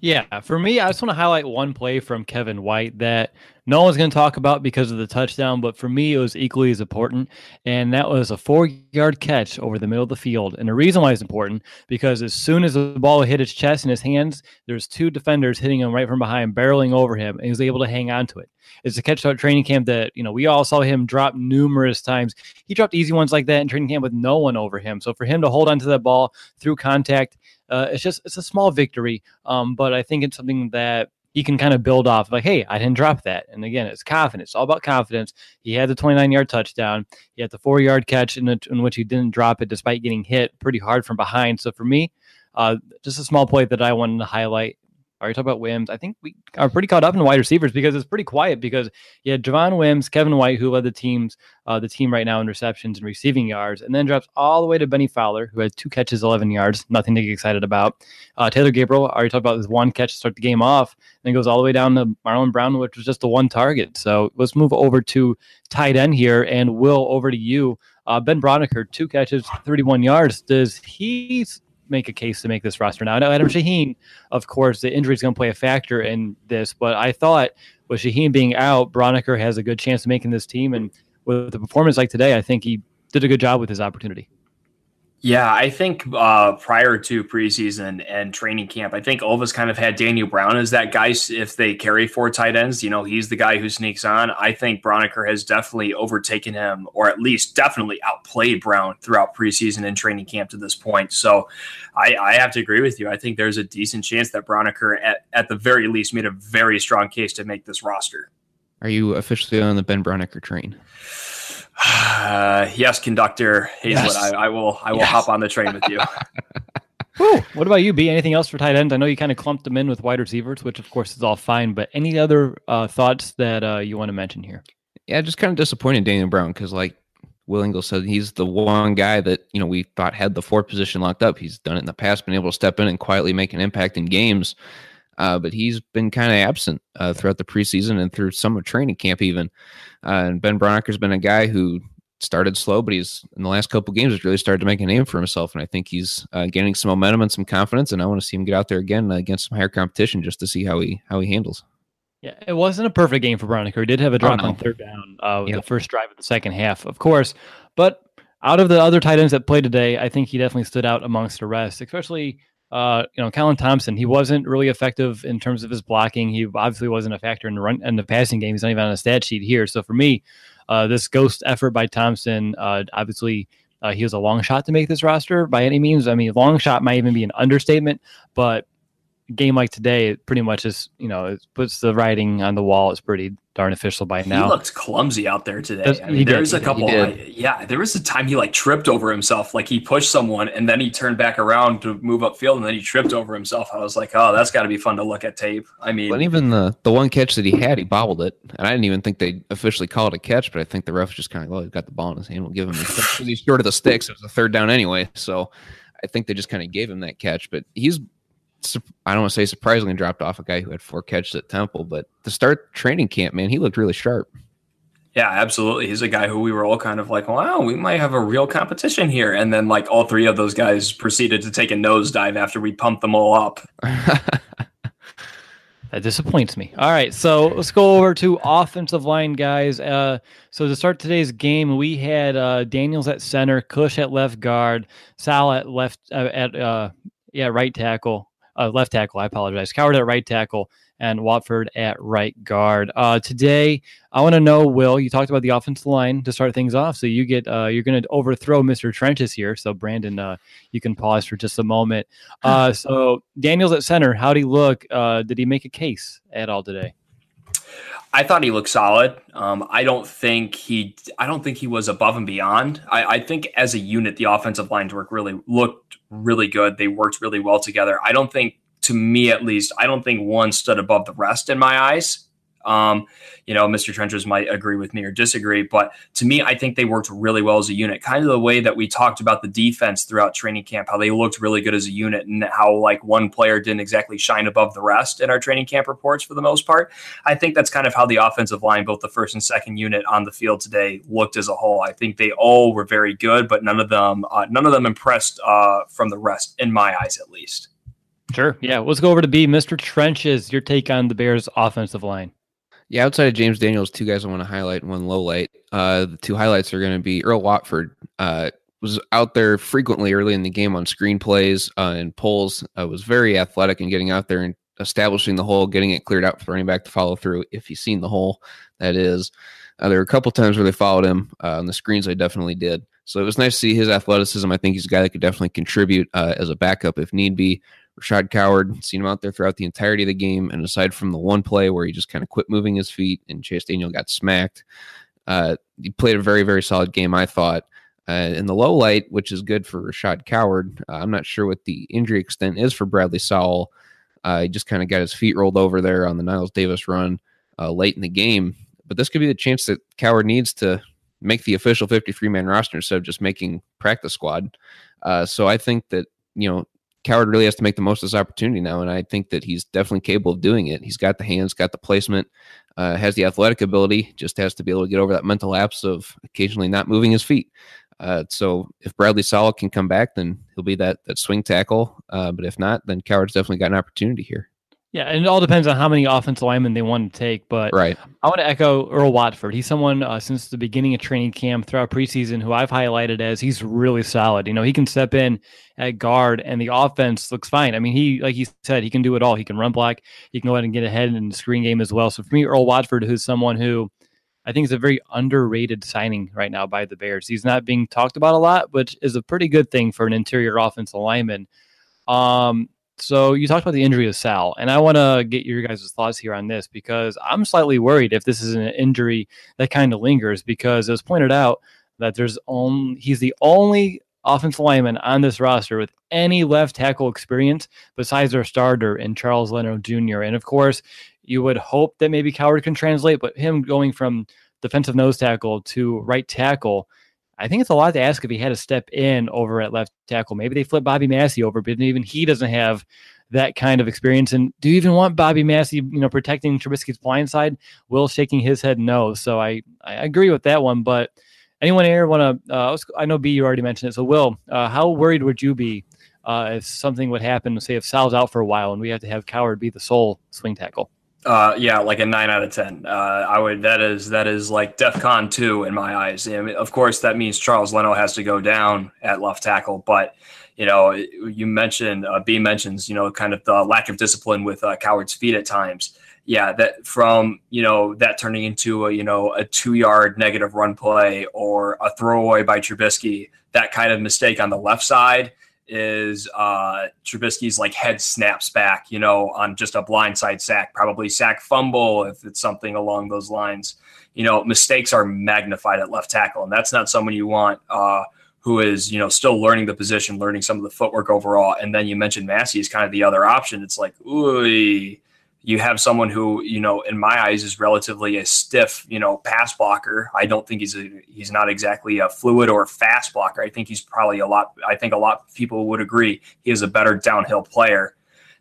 Speaker 1: Yeah, for me, I just want to highlight one play from Kevin White that no one's going to talk about because of the touchdown, but for me, it was equally as important. And that was a four yard catch over the middle of the field. And the reason why it's important, because as soon as the ball hit his chest and his hands, there's two defenders hitting him right from behind, barreling over him, and he was able to hang on to it. It's a catch out training camp that, you know, we all saw him drop numerous times. He dropped easy ones like that in training camp with no one over him. So for him to hold onto that ball through contact, uh, it's just it's a small victory, um, but I think it's something that he can kind of build off. Like, hey, I didn't drop that. And again, it's confidence. It's all about confidence. He had the 29 yard touchdown. He had the four yard catch in, the, in which he didn't drop it despite getting hit pretty hard from behind. So for me, uh, just a small play that I wanted to highlight already talked about Wims. I think we are pretty caught up in wide receivers because it's pretty quiet because had Javon Wims, Kevin White, who led the teams, uh, the team right now in receptions and receiving yards, and then drops all the way to Bennie Fowler, who had two catches, 11 yards, nothing to get excited about. Uh, Taylor Gabriel, already talked about this one catch to start the game off, then goes all the way down to Marlon Brown, which was just the one target. So let's move over to tight end here, and Will, over to you. Uh, ben Braunecker, two catches, 31 yards. Does he make a case to make this roster now. I know Adam Shaheen, of course, the injury is going to play a factor in this, but I thought with Shaheen being out, Braunecker has a good chance of making this team. And with the performance like today, I think he did a good job with his opportunity.
Speaker 3: Yeah, I think uh, prior to preseason and training camp, I think Olva's kind of had Daniel Brown as that guy. If they carry four tight ends, you know, he's the guy who sneaks on. I think Braunecker has definitely overtaken him, or at least definitely outplayed Brown throughout preseason and training camp to this point. So I, I have to agree with you. I think there's a decent chance that Braunecker, at, at the very least, made a very strong case to make this roster.
Speaker 2: Are you officially on the Ben Braunecker train?
Speaker 3: Uh, yes, conductor Hayeswood. Yes. I, I, will. I will yes. hop on the train with you.
Speaker 1: What about you, B? Anything else for tight ends? I know you kind of clumped them in with wide receivers, which of course is all fine. But any other uh, thoughts that uh, you want to mention here?
Speaker 2: Yeah, just kind of disappointed Daniel Brown because, like Will Ingle said, he's the one guy that you know we thought had the fourth position locked up. He's done it in the past, been able to step in and quietly make an impact in games. Uh, but he's been kind of absent uh, throughout the preseason and through some of training camp, even. Uh, and Ben has been a guy who started slow, but he's in the last couple games has really started to make a name for himself, and I think he's uh, gaining some momentum and some confidence. And I want to see him get out there again against some higher competition just to see how he how he handles.
Speaker 1: Yeah, it wasn't a perfect game for Braunecker. He did have a drop oh, no. on third down uh, yep. the first drive of the second half, of course. But out of the other tight ends that played today, I think he definitely stood out amongst the rest, especially uh, you know, Colin Thompson, he wasn't really effective in terms of his blocking. He obviously wasn't a factor in the run and the passing game. He's not even on a stat sheet here. So for me, uh, this ghost effort by Thompson, uh, obviously, uh, he was a long shot to make this roster by any means. I mean, long shot might even be an understatement, but game like today, it pretty much is, you know, it puts the writing on the wall. It's pretty darn official by now.
Speaker 3: He looked clumsy out there today. I mean, there was a couple. I, yeah, there was a time he like tripped over himself. Like he pushed someone and then he turned back around to move upfield and then he tripped over himself. I was like, oh, that's got to be fun to look at tape. I mean,
Speaker 2: but even the the one catch that he had, he bobbled it, and I didn't even think they officially called it a catch. But I think the ref just kind of, oh, he got the ball in his hand. We'll give him. He's short of the sticks. It was a third down anyway, so. I think they just kind of gave him that catch, but he's I don't want to say surprisingly dropped off a guy who had four catches at Temple, but to start training camp, man, he looked really sharp.
Speaker 3: Yeah, absolutely. He's a guy who we were all kind of like, wow, we might have a real competition here. And then, like, all three of those guys proceeded to take a nosedive after we pumped them all up.
Speaker 1: That disappoints me. All right, so let's go over to offensive line, guys. Uh, so to start today's game, we had uh, Daniels at center, Kush at left guard, Sal at left uh, at uh, yeah right tackle, uh, left tackle. I apologize. Coward at right tackle and Watford at right guard. Uh, today, I want to know, Will. You talked about the offensive line to start things off, so you get uh, you're going to overthrow Mr. Trenches here. So Brandon, uh, you can pause for just a moment. Uh, so Daniels at center. How did he look? Uh, did he make a case at all today?
Speaker 3: I thought he looked solid. Um, I don't think he. I don't think he was above and beyond. I, I, think as a unit, the offensive lines work really looked really good. They worked really well together. I don't think, to me at least, I don't think one stood above the rest in my eyes. Um, you know, Mr. Trenches might agree with me or disagree, but to me, I think they worked really well as a unit. Kind of the way that we talked about the defense throughout training camp, how they looked really good as a unit, and how like one player didn't exactly shine above the rest in our training camp reports for the most part. I think that's kind of how the offensive line, both the first and second unit on the field today, looked as a whole. I think they all were very good, but none of them, uh, none of them impressed uh, from the rest, in my eyes at least.
Speaker 1: Sure. Yeah. Let's go over to B. Mr. Trenches, your take on the Bears' offensive line.
Speaker 2: Yeah, outside of James Daniels, two guys I want to highlight and one low light. Uh, the two highlights are going to be Earl Watford. Uh, was out there frequently early in the game on screen plays uh, and pulls. Uh, was very athletic and getting out there and establishing the hole, getting it cleared out for running back to follow through if he's seen the hole. That is. Uh, there were a couple times where they followed him uh, on the screens. I definitely did. So it was nice to see his athleticism. I think he's a guy that could definitely contribute uh, as a backup if need be. Rashad Coward, seen him out there throughout the entirety of the game. And aside from the one play where he just kind of quit moving his feet and Chase Daniel got smacked, uh, he played a very, very solid game, I thought. Uh, in the low light, which is good for Rashad Coward, uh, I'm not sure what the injury extent is for Bradley Sowell. Uh, he just kind of got his feet rolled over there on the Niles Davis run uh, late in the game. But this could be the chance that Coward needs to make the official 53 man roster instead of just making practice squad. Uh, so I think that, you know, Coward really has to make the most of this opportunity now, and I think that he's definitely capable of doing it. He's got the hands, got the placement, uh, has the athletic ability, just has to be able to get over that mental lapse of occasionally not moving his feet. Uh, so if Bradley Sowell can come back, then he'll be that that swing tackle. Uh, but if not, then Coward's definitely got an opportunity here.
Speaker 1: Yeah, and it all depends on how many offensive linemen they want to take. But
Speaker 2: right.
Speaker 1: I want to echo Earl Watford. He's someone uh, since the beginning of training camp throughout preseason who I've highlighted as he's really solid. You know, he can step in at guard and the offense looks fine. I mean, he, like he said, he can do it all. He can run block. He can go ahead and get ahead in the screen game as well. So for me, Earl Watford, who's someone who I think is a very underrated signing right now by the Bears. He's not being talked about a lot, which is a pretty good thing for an interior offensive lineman. Um, so you talked about the injury of Sal, and I want to get your guys' thoughts here on this because I'm slightly worried if this is an injury that kind of lingers because it was pointed out that there's only he's the only offensive lineman on this roster with any left tackle experience besides our starter in Charles Leno Jr. And of course, you would hope that maybe Coward can translate, but him going from defensive nose tackle to right tackle I think it's a lot to ask if he had to step in over at left tackle. Maybe they flip Bobby Massie over, but even he doesn't have that kind of experience. And do you even want Bobby Massie, you know, protecting Trubisky's blind side? Will shaking his head no. So I I agree with that one. But anyone here want to? Uh, I know B, you already mentioned it. So Will, uh, how worried would you be uh, if something would happen? Say if Sal's out for a while and we have to have Coward be the sole swing tackle.
Speaker 3: Uh, yeah, like a nine out of ten. Uh, I would. That is that is like DefCon two in my eyes. I mean, of course, that means Charles Leno has to go down at left tackle. But you know, you mentioned uh, B mentions you know kind of the lack of discipline with uh, Coward's feet at times. Yeah, that from you know that turning into a you know a two yard negative run play or a throwaway by Trubisky. That kind of mistake on the left side is uh, Trubisky's like head snaps back, you know, on just a blindside sack, probably sack fumble if it's something along those lines. You know, mistakes are magnified at left tackle, and that's not someone you want uh, who is, you know, still learning the position, learning some of the footwork overall. And then you mentioned Massie is kind of the other option. It's like, ooh, you have someone who, you know, in my eyes is relatively a stiff, you know, pass blocker. I don't think he's a, he's not exactly a fluid or fast blocker. I think he's probably a lot. I think a lot of people would agree he is a better downhill player.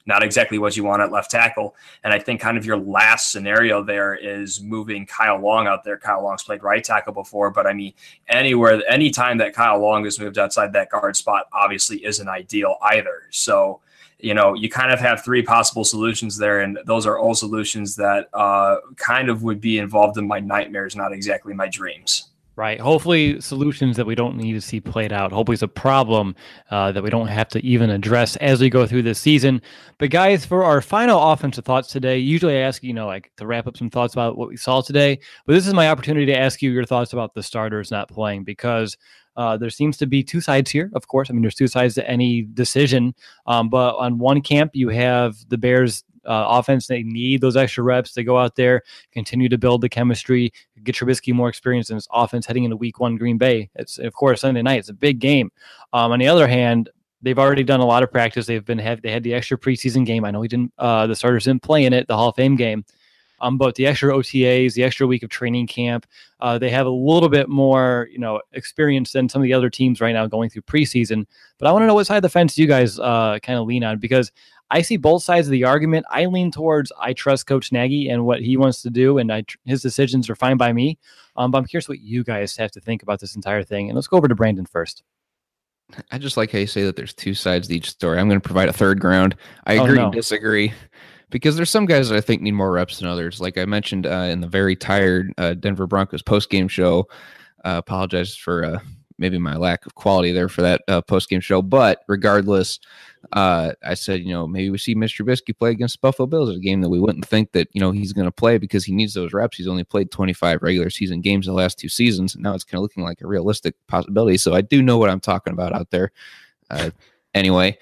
Speaker 3: Not exactly what you want at left tackle. And I think kind of your last scenario there is moving Kyle Long out there. Kyle Long's played right tackle before, but I mean, anywhere, anytime that Kyle Long is moved outside that guard spot, obviously isn't ideal either. So, you know, you kind of have three possible solutions there, and those are all solutions that uh, kind of would be involved in my nightmares, not exactly my dreams.
Speaker 1: Right. Hopefully, solutions that we don't need to see played out. Hopefully, it's a problem uh, that we don't have to even address as we go through this season. But, guys, for our final offensive thoughts today, usually I ask, you know, like to wrap up some thoughts about what we saw today. But this is my opportunity to ask you your thoughts about the starters not playing because uh, there seems to be two sides here, of course. I mean, there's two sides to any decision. Um, but on one camp, you have the Bears uh, offense. They need those extra reps They go out there, continue to build the chemistry, get Trubisky more experience in his offense heading into Week One Green Bay. It's of course Sunday night. It's a big game. Um, on the other hand, they've already done a lot of practice. They've been have they had the extra preseason game. I know he didn't. Uh, the starters didn't play in it, the Hall of Fame game. Um, but the extra OTAs, the extra week of training camp, uh, they have a little bit more, you know, experience than some of the other teams right now going through preseason. But I want to know what side of the fence you guys uh, kind of lean on because I see both sides of the argument. I lean towards I trust Coach Nagy and what he wants to do, and I, his decisions are fine by me. Um, but I'm curious what you guys have to think about this entire thing. And let's go over to Brandon first.
Speaker 2: I just like how you say that there's two sides to each story. I'm going to provide a third ground. I oh, agree, oh, no. disagree, because there's some guys that I think need more reps than others. Like I mentioned uh, in the very tired uh, Denver Broncos post game show. Uh, apologize for uh, maybe my lack of quality there for that uh, post game show, but regardless, uh, I said, you know, maybe we see Mr. Trubisky play against Buffalo Bills, a game that we wouldn't think that, you know, he's going to play because he needs those reps. He's only played 25 regular season games the last two seasons. And now it's kind of looking like a realistic possibility. So I do know what I'm talking about out there. Anyway,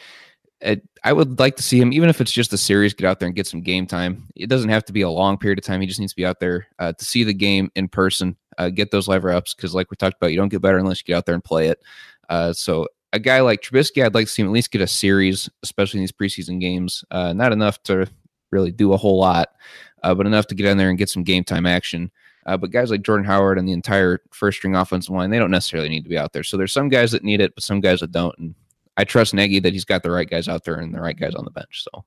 Speaker 2: I would like to see him, even if it's just a series, get out there and get some game time. It doesn't have to be a long period of time. He just needs to be out there uh, to see the game in person, uh, get those live reps. Because, like we talked about, you don't get better unless you get out there and play it. Uh, so a guy like Trubisky, I'd like to see him at least get a series, especially in these preseason games. Uh, not enough to really do a whole lot, uh, but enough to get in there and get some game time action. Uh, but guys like Jordan Howard and the entire first string offensive line, they don't necessarily need to be out there. So there's some guys that need it, but some guys that don't. And I trust Nagy that he's got the right guys out there and the right guys on the bench. So,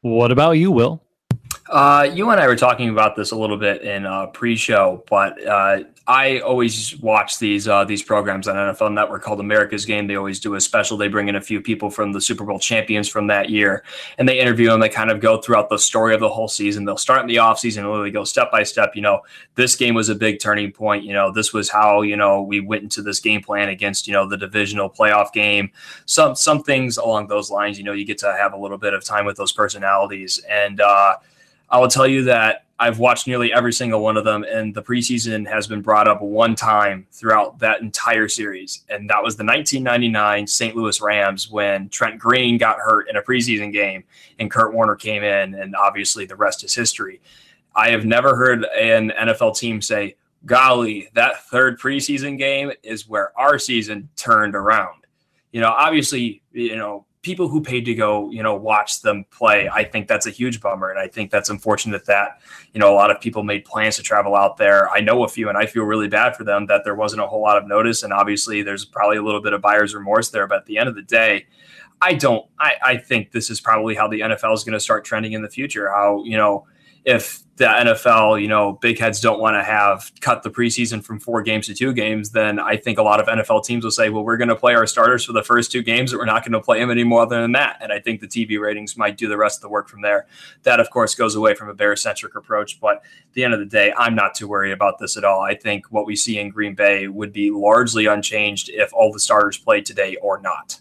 Speaker 1: what about you, Will?
Speaker 3: Uh, you and I were talking about this a little bit in uh, pre-show, but uh, I always watch these uh, these programs on NFL Network called America's Game. They always do a special. They bring in a few people from the Super Bowl champions from that year, and they interview them. They kind of go throughout the story of the whole season. They'll start in the offseason and really go step by step. You know, this game was a big turning point. You know, this was how you know we went into this game plan against you know the divisional playoff game. Some some things along those lines. You know, you get to have a little bit of time with those personalities and. I will tell you that I've watched nearly every single one of them, and the preseason has been brought up one time throughout that entire series, and that was the 1999 St. Louis Rams when Trent Green got hurt in a preseason game, and Kurt Warner came in, and obviously the rest is history. I have never heard an NFL team say, "Golly, that third preseason game is where our season turned around." You know, obviously, you know people who paid to go, you know, watch them play, I think that's a huge bummer. And I think that's unfortunate that, you know, a lot of people made plans to travel out there. I know a few, and I feel really bad for them that there wasn't a whole lot of notice. And obviously, there's probably a little bit of buyer's remorse there. But at the end of the day, I don't, I, I think this is probably how the NFL is going to start trending in the future. How, you know, if the NFL, you know, big heads don't want to have cut the preseason from four games to two games, then I think a lot of NFL teams will say, well, we're going to play our starters for the first two games, but we're not going to play them any more than that. And I think the TV ratings might do the rest of the work from there. That, of course, goes away from a bear centric approach. But at the end of the day, I'm not too worried about this at all. I think what we see in Green Bay would be largely unchanged if all the starters played today or not.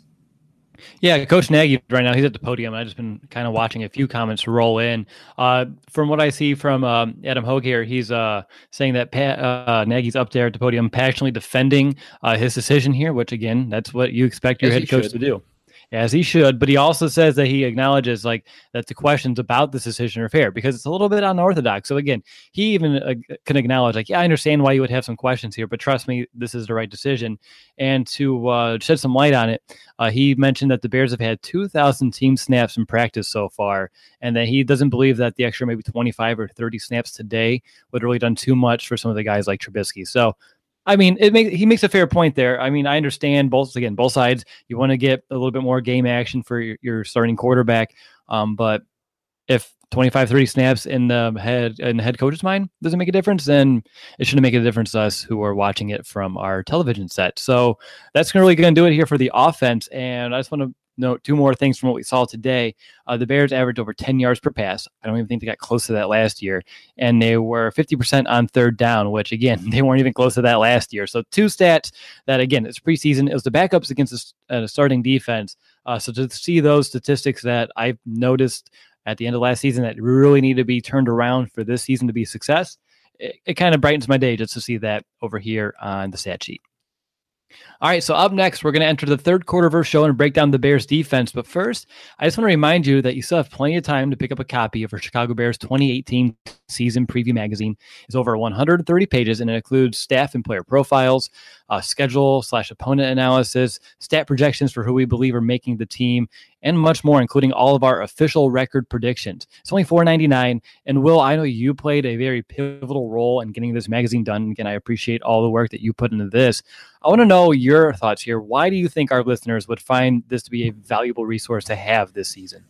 Speaker 1: Yeah, Coach Nagy right now he's at the podium. I've just been kind of watching a few comments roll in. Uh, from what I see from um, Adam Hoge here, he's uh, saying that Pat, uh, Nagy's up there at the podium, passionately defending uh, his decision here. Which again, that's what you expect your head coach should. to do as he should. But he also says that he acknowledges like that the questions about this decision are fair because it's a little bit unorthodox. So again, he even uh, can acknowledge like, yeah, I understand why you would have some questions here, but trust me, this is the right decision. And to uh, shed some light on it, uh, he mentioned that the Bears have had 2,000 team snaps in practice so far, and that he doesn't believe that the extra maybe 25 or 30 snaps today would really done too much for some of the guys like Trubisky. So I mean, it makes he makes a fair point there. I mean, I understand both again both sides. You want to get a little bit more game action for your, your starting quarterback, um, but if 25, 30 snaps in the head in the head coach's mind doesn't make a difference, then it shouldn't make a difference to us who are watching it from our television set. So that's really going to do it here for the offense. And I just want to note two more things from what we saw today. Uh, the Bears averaged over 10 yards per pass. I don't even think they got close to that last year. And they were 50% on third down, which again, they weren't even close to that last year. So two stats that again, it's preseason. It was the backups against a, a starting defense. Uh, so to see those statistics that I've noticed at the end of last season that really need to be turned around for this season to be a success, it, it kind of brightens my day just to see that over here on the stat sheet. All right, so up next, we're going to enter the third quarter of our show and break down the Bears defense. But first, I just want to remind you that you still have plenty of time to pick up a copy of our Chicago Bears 2018 season preview magazine. It's over 130 pages and it includes staff and player profiles, uh, schedule slash opponent analysis, stat projections for who we believe are making the team, and much more, including all of our official record predictions. It's only $4.99. And Will, I know you played a very pivotal role in getting this magazine done. Again, I appreciate all the work that you put into this. I want to know your thoughts here. Why do you think our listeners would find this to be a valuable resource to have this season?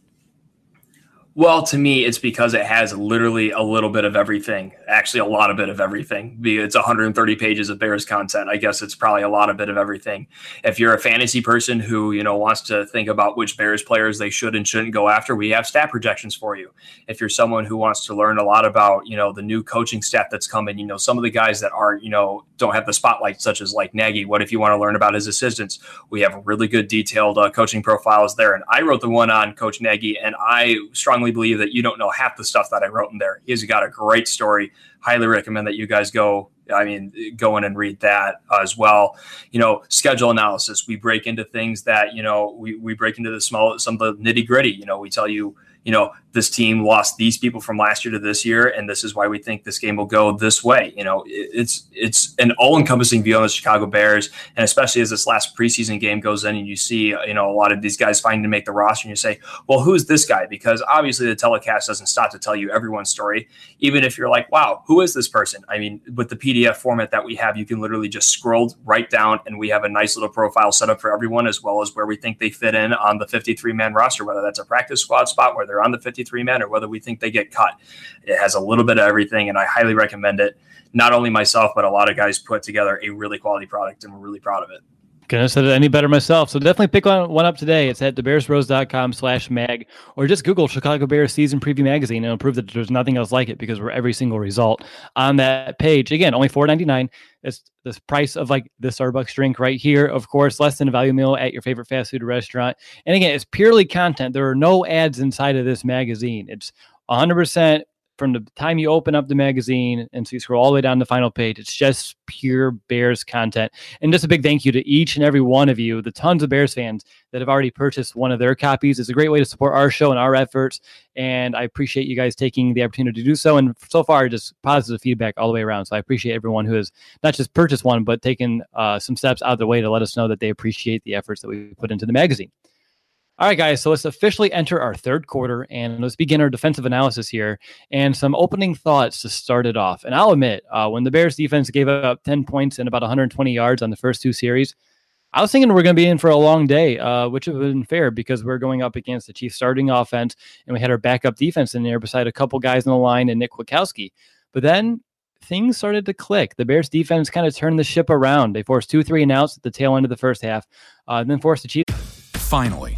Speaker 3: Well, to me, it's because it has literally a little bit of everything. Actually, a lot of bit of everything. It's 130 pages of Bears content. I guess it's probably a lot of bit of everything. If you're a fantasy person who you know wants to think about which Bears players they should and shouldn't go after, we have stat projections for you. If you're someone who wants to learn a lot about you know the new coaching staff that's coming, you know some of the guys that aren't you know don't have the spotlight, such as like Nagy. What if you want to learn about his assistants? We have really good detailed uh, coaching profiles there, and I wrote the one on Coach Nagy, and I strongly strongly believe that you don't know half the stuff that I wrote in there. He's got a great story. Highly recommend that you guys go. I mean, go in and read that as well. You know, schedule analysis. We break into things that you know we we break into the small some of the nitty gritty. You know, we tell you you know, this team lost these people from last year to this year, and this is why we think this game will go this way. You know, it's it's an all-encompassing view on the Chicago Bears, and especially as this last preseason game goes in, and you see, you know, a lot of these guys fighting to make the roster, and you say, well, who is this guy? Because obviously the telecast doesn't stop to tell you everyone's story, even if you're like, wow, who is this person? I mean, with the PDF format that we have, you can literally just scroll right down, and we have a nice little profile set up for everyone, as well as where we think they fit in on the 53-man roster, whether that's a practice squad spot where they're on the 53 men or whether we think they get cut. It has a little bit of everything, and I highly recommend it. Not only myself, but a lot of guys put together a really quality product, and we're really proud of it.
Speaker 1: Couldn't have said it any better myself. So definitely pick one, one up today. It's at thebearsbros.com slash mag, or just Google Chicago Bears season preview magazine and it'll prove that there's nothing else like it because we're every single result on that page. Again, only four ninety nine. It's the price of like the Starbucks drink right here. Of course, less than a value meal at your favorite fast food restaurant. And again, it's purely content. There are no ads inside of this magazine. It's 100% from the time you open up the magazine and so you scroll all the way down the final page, it's just pure Bears content. And just a big thank you to each and every one of you, the tons of Bears fans that have already purchased one of their copies. It's a great way to support our show and our efforts. And I appreciate you guys taking the opportunity to do so. And so far, just positive feedback all the way around. So I appreciate everyone who has not just purchased one, but taken uh, some steps out of the way to let us know that they appreciate the efforts that we put into the magazine. All right, guys. So let's officially enter our third quarter and let's begin our defensive analysis here and some opening thoughts to start it off. And I'll admit, uh, when the Bears defense gave up 10 points and about 120 yards on the first two series, I was thinking we're going to be in for a long day, uh, which would have been fair because we're going up against the Chiefs starting offense and we had our backup defense in there beside a couple guys in the line and Nick Kwiatkowski. But then things started to click. The Bears defense kind of turned the ship around. They forced two, three and outs at the tail end of the first half, uh, and then forced the Chiefs.
Speaker 4: Finally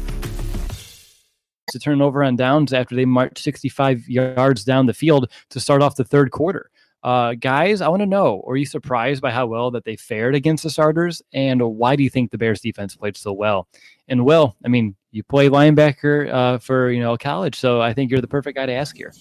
Speaker 1: to turn over on downs after they marched 65 yards down the field to start off the third quarter. Uh, guys, I want to know: Are you surprised by how well that they fared against the starters, and why do you think the Bears defense played so well? And Will, I mean, you play linebacker uh, for you know college, so I think you're the perfect guy to ask here.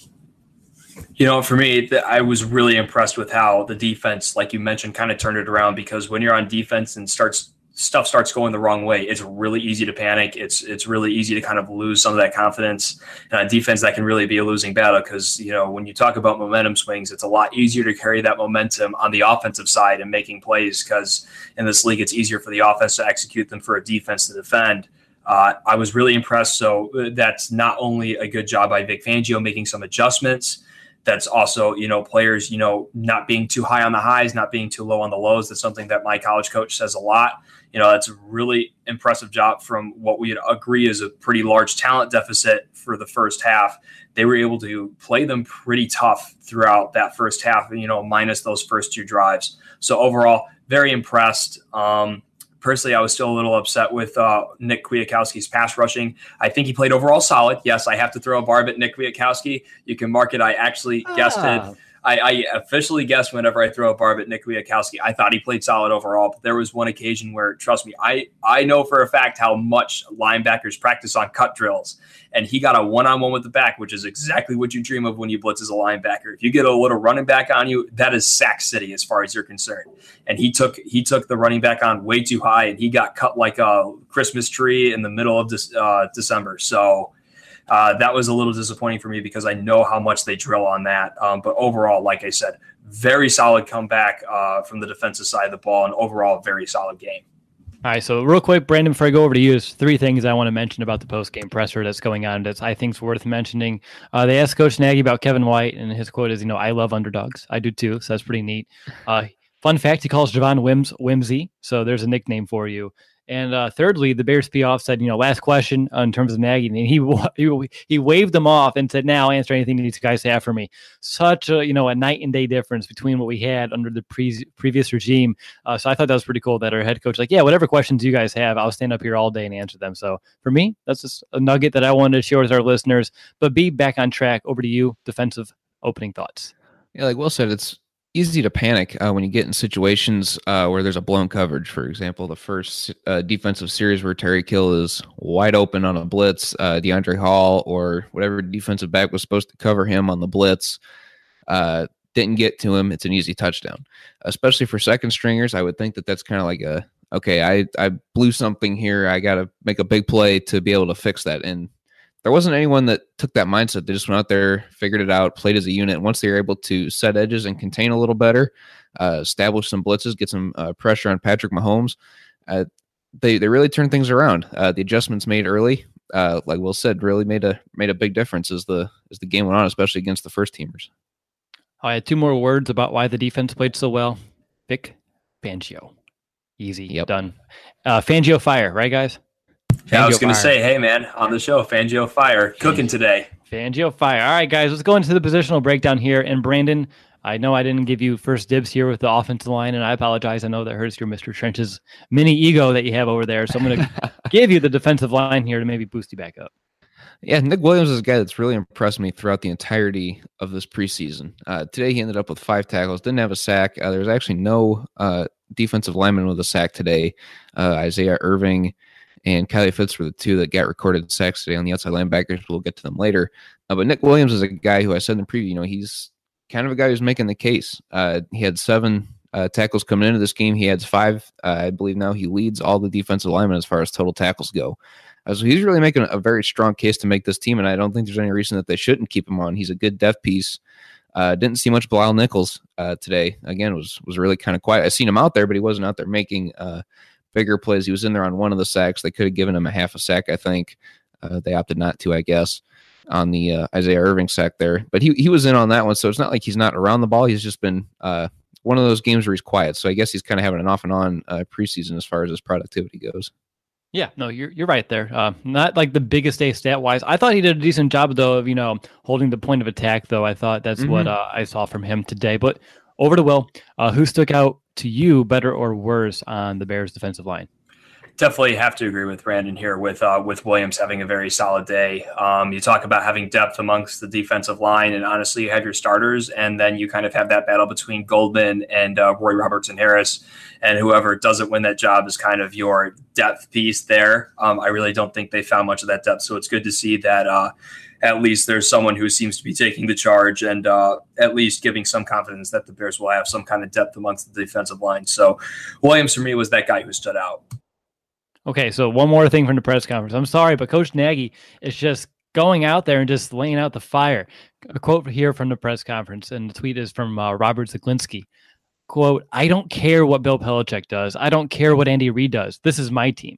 Speaker 3: You know, for me, I was really impressed with how the defense, like you mentioned, kind of turned it around because when you're on defense and starts stuff starts going the wrong way, it's really easy to panic. It's it's really easy to kind of lose some of that confidence. And on defense, that can really be a losing battle because you know when you talk about momentum swings, it's a lot easier to carry that momentum on the offensive side and making plays because in this league, it's easier for the offense to execute than for a defense to defend. Uh, I was really impressed. So uh, that's not only a good job by Vic Fangio making some adjustments that's also you know players you know not being too high on the highs not being too low on the lows that's something that my college coach says a lot you know that's a really impressive job from what we agree is a pretty large talent deficit for the first half they were able to play them pretty tough throughout that first half you know minus those first two drives so overall very impressed um, personally, I was still a little upset with uh, Nick Kwiatkowski's pass rushing. I think he played overall solid. Yes, I have to throw a barb at Nick Kwiatkowski. You can mark it. I actually ah. guessed it. I, I, officially guess whenever I throw a barb at Nick Kwiatkowski, I thought he played solid overall. But there was one occasion where, trust me, I I know for a fact how much linebackers practice on cut drills, and he got a one on one with the back, which is exactly what you dream of when you blitz as a linebacker. If you get a little running back on you, that is sack city as far as you're concerned. And he took he took the running back on way too high, and he got cut like a Christmas tree in the middle of uh, December. So uh, that was a little disappointing for me because I know how much they drill on that. Um, but overall, like I said, very solid comeback uh, from the defensive side of the ball, and overall, very solid game.
Speaker 1: All right, so real quick, Brandon, before I go over to you, there's three things I want to mention about the post game presser that's going on that I think is worth mentioning. Uh, they asked Coach Nagy about Kevin White, and his quote is, "You know, I love underdogs. I do too." So that's pretty neat. Uh, fun fact: he calls Javon Wims Whimsy, so there's a nickname for you. And uh, thirdly, the Bears off said, you know, last question uh, in terms of Nagy, and he, he he waved them off and said, "Now answer anything these guys have for me." Such a you know a night and day difference between what we had under the pre- previous regime. Uh, so I thought that was pretty cool that our head coach like, yeah, whatever questions you guys have, I'll stand up here all day and answer them. So for me, that's just a nugget that I wanted to share with our listeners. But be back on track. Over to you, defensive opening thoughts.
Speaker 2: Yeah, like Will said, it's easy to panic uh, when you get in situations uh, where there's a blown coverage. For example, the first uh, defensive series where Tyreek Hill is wide open on a blitz, uh, Deiondre' Hall or whatever defensive back was supposed to cover him on the blitz uh, didn't get to him. It's an easy touchdown, especially for second stringers. I would think that that's kind of like a okay, I I blew something here. I got to make a big play to be able to fix that. And there wasn't anyone that took that mindset. They just went out there, figured it out, played as a unit. once they were able to set edges and contain a little better, uh, establish some blitzes, get some uh, pressure on Patrick Mahomes, uh, they they really turned things around. Uh, the adjustments made early, uh, like Will said, really made a made a big difference as the as the game went on, especially against the first teamers.
Speaker 1: I had two more words about why the defense played so well. Vic Fangio, easy, yep. done. Uh, Fangio fire, right, guys?
Speaker 3: Yeah, I was going to say, hey man, on the show, Fangio Fire cooking today.
Speaker 1: Fangio Fire. All right, guys, let's go into the positional breakdown here. And Brandon, I know I didn't give you first dibs here with the offensive line, and I apologize. I know that hurts your Mr. Trench's mini ego that you have over there. So I'm going to give you the defensive line here to maybe boost you back up.
Speaker 2: Yeah, Nick Williams is a guy that's really impressed me throughout the entirety of this preseason. Uh, today, he ended up with five tackles, didn't have a sack. Uh, there was actually no uh, defensive lineman with a sack today. Uh, Isaiah Irving and Kylie Fitts were the two that got recorded sacks today on the outside linebackers. We'll get to them later. Uh, but Nick Williams is a guy who I said in the preview, you know, he's kind of a guy who's making the case. Uh, he had seven uh, tackles coming into this game. He has five. Uh, I believe now he leads all the defensive linemen as far as total tackles go. Uh, so he's really making a very strong case to make this team, and I don't think there's any reason that they shouldn't keep him on. He's a good depth piece. Uh, didn't see much Bilal Nichols uh, today. Again, was was really kind of quiet. I seen him out there, but he wasn't out there making uh, bigger plays. He was in there on one of the sacks. They could have given him a half a sack, I think. Uh, they opted not to, I guess, on the uh, Isaiah Irving sack there. But he, he was in on that one. So it's not like he's not around the ball. He's just been uh, one of those games where he's quiet. So I guess he's kind of having an off and on uh, preseason as far as his productivity goes.
Speaker 1: Yeah, no, you're you're right there. Uh, not like the biggest day stat wise. I thought he did a decent job though of you know holding the point of attack. Though I thought that's mm-hmm. what uh, I saw from him today. But over to Will, uh, who stuck out to you better or worse on the Bears defensive line?
Speaker 3: definitely have to agree with Brandon here with uh, with Williams having a very solid day. Um, you talk about having depth amongst the defensive line, and honestly, you have your starters, and then you kind of have that battle between Goldman and uh, Roy Robertson Harris, and whoever doesn't win that job is kind of your depth piece there. Um, I really don't think they found much of that depth, so it's good to see that. Uh, at least there's someone who seems to be taking the charge and uh, at least giving some confidence that the Bears will have some kind of depth amongst the defensive line. So Williams for me was that guy who stood out.
Speaker 1: Okay, so one more thing from the press conference. I'm sorry, but Coach Nagy is just going out there and just laying out the fire. A quote here from the press conference, and the tweet is from uh, Robert Zeglinski. Quote, I don't care what Bill Belichick does. I don't care what Andy Reid does. This is my team.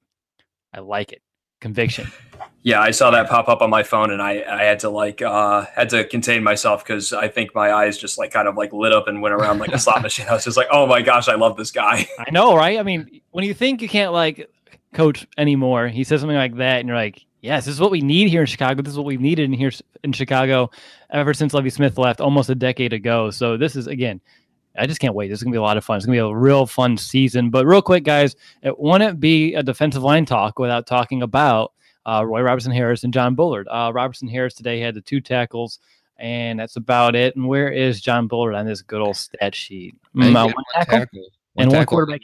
Speaker 1: I like it. Conviction.
Speaker 3: Yeah, I saw that pop up on my phone, and I, I had to like uh, had to contain myself because I think my eyes just like kind of like lit up and went around like a slot machine. I was just like, oh my gosh, I love this guy.
Speaker 1: I know, right? I mean, when you think you can't like coach anymore. He says something like that, and you're like, yes, this is what we need here in Chicago. This is what we've needed in here in Chicago ever since Lovie Smith left almost a decade ago. So this is again, I just can't wait. This is gonna be a lot of fun. It's gonna be a real fun season. But real quick, guys, it wouldn't be a defensive line talk without talking about uh, Roy Robertson Harris and John Bullard. Uh, Robertson Harris today had the two tackles and that's about it. And where is John Bullard on this good old stat sheet?
Speaker 2: Mm,
Speaker 1: uh, one, tackle, tackle and one quarterback.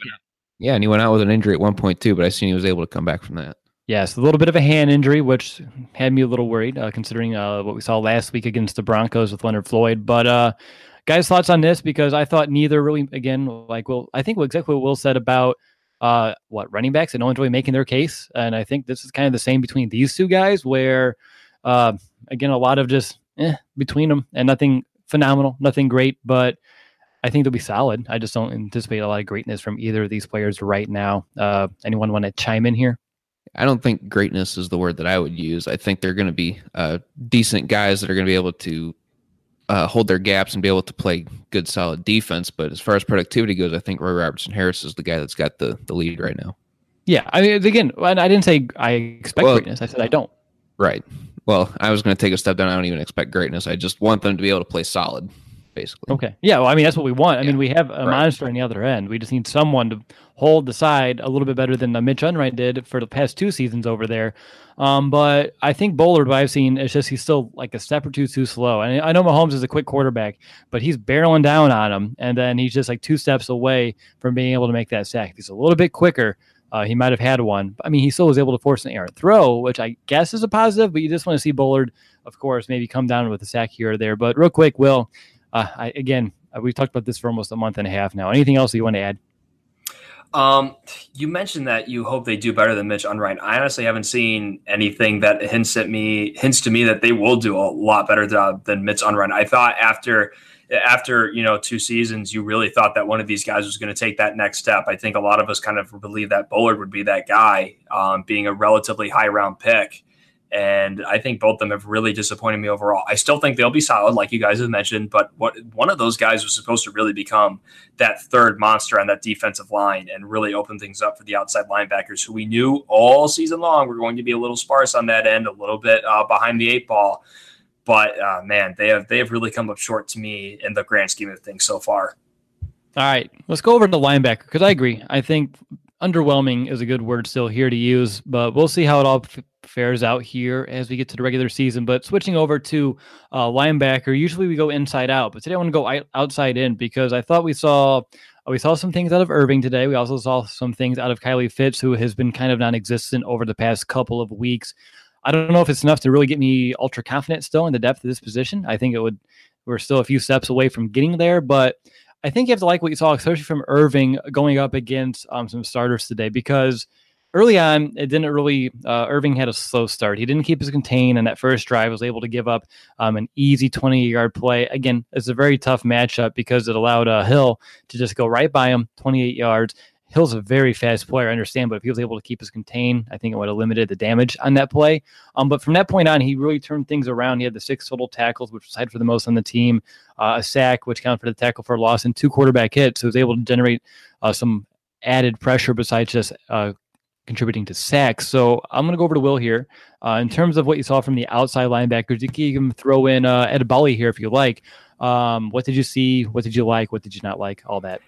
Speaker 2: Yeah, and he went out with an injury at one point too, but I seen he was able to come back from that.
Speaker 1: Yes, a little bit of a hand injury, which had me a little worried, uh, considering uh, what we saw last week against the Broncos with Leonard Floyd. But uh, guys, thoughts on this? Because I thought neither really. Again, like well, I think exactly what Will said about uh, what running backs no one's really making their case, and I think this is kind of the same between these two guys, where uh, again, a lot of just eh, between them and nothing phenomenal, nothing great, but I think they'll be solid. I just don't anticipate a lot of greatness from either of these players right now. Uh, anyone want to chime in here?
Speaker 2: I don't think greatness is the word that I would use. I think they're going to be uh, decent guys that are going to be able to uh, hold their gaps and be able to play good, solid defense. But as far as productivity goes, I think Roy Robertson Harris is the guy that's got the, the lead right now.
Speaker 1: Yeah, I mean, again, I didn't say I expect well, greatness. I said I don't.
Speaker 2: Right. Well, I was going to take a step down. I don't even expect greatness. I just want them to be able to play solid, basically.
Speaker 1: Okay. Yeah. Well, I mean, that's what we want. I yeah. mean, we have a right. monster on the other end. We just need someone to hold the side a little bit better than Mitch Unrein did for the past two seasons over there. Um, but I think Bullard, what I've seen, is just he's still like a step or two too slow. And I know Mahomes is a quick quarterback, but he's barreling down on him, and then he's just like two steps away from being able to make that sack. He's a little bit quicker. Uh, he might have had one. I mean, he still was able to force an errant throw, which I guess is a positive, but you just want to see Bullard, of course, maybe come down with a sack here or there. But real quick, Will, uh, I, again, uh, we've talked about this for almost a month and a half now. Anything else you want to add?
Speaker 3: Um, you mentioned that you hope they do better than Mitch Unrein. I honestly haven't seen anything that hints at me hints to me that they will do a lot better job than Mitch Unrein. I thought after after you know two seasons, you really thought that one of these guys was going to take that next step. I think a lot of us kind of believe that Bullard would be that guy, um, being a relatively high round pick. And I think both of them have really disappointed me overall. I still think they'll be solid, like you guys have mentioned, but what one of those guys was supposed to really become that third monster on that defensive line and really open things up for the outside linebackers who we knew all season long were going to be a little sparse on that end, a little bit uh, behind the eight ball. But uh, man, they have they have really come up short to me in the grand scheme of things so far.
Speaker 1: All right, let's go over to the linebacker because I agree. I think underwhelming is a good word still here to use, but we'll see how it all f- fares out here as we get to the regular season. But switching over to uh, linebacker, usually we go inside out, but today I want to go outside in because I thought we saw we saw some things out of Irving today. We also saw some things out of Kylie Fitts, who has been kind of non-existent over the past couple of weeks. I don't know if it's enough to really get me ultra confident still in the depth of this position. I think it would. We're still a few steps away from getting there, but I think you have to like what you saw, especially from Irving going up against um, some starters today, because early on it didn't really. Uh, Irving had a slow start. He didn't keep his contain, and that first drive was able to give up um, an easy 20 yard play. Again, it's a very tough matchup because it allowed uh, Hill to just go right by him, 28 yards, Hill's a very fast player, I understand, but if he was able to keep his contain, I think it would have limited the damage on that play. Um, but from that point on, he really turned things around. He had the six total tackles, which was tied for the most on the team, uh, a sack, which counted for the tackle for loss, and two quarterback hits. So he was able to generate uh, some added pressure besides just uh, contributing to sacks. So I'm going to go over to Will here. Uh, in terms of what you saw from the outside linebackers, you can throw in uh, Edebali here if you like. Um, what did you see? What did you like? What did you not like? All that.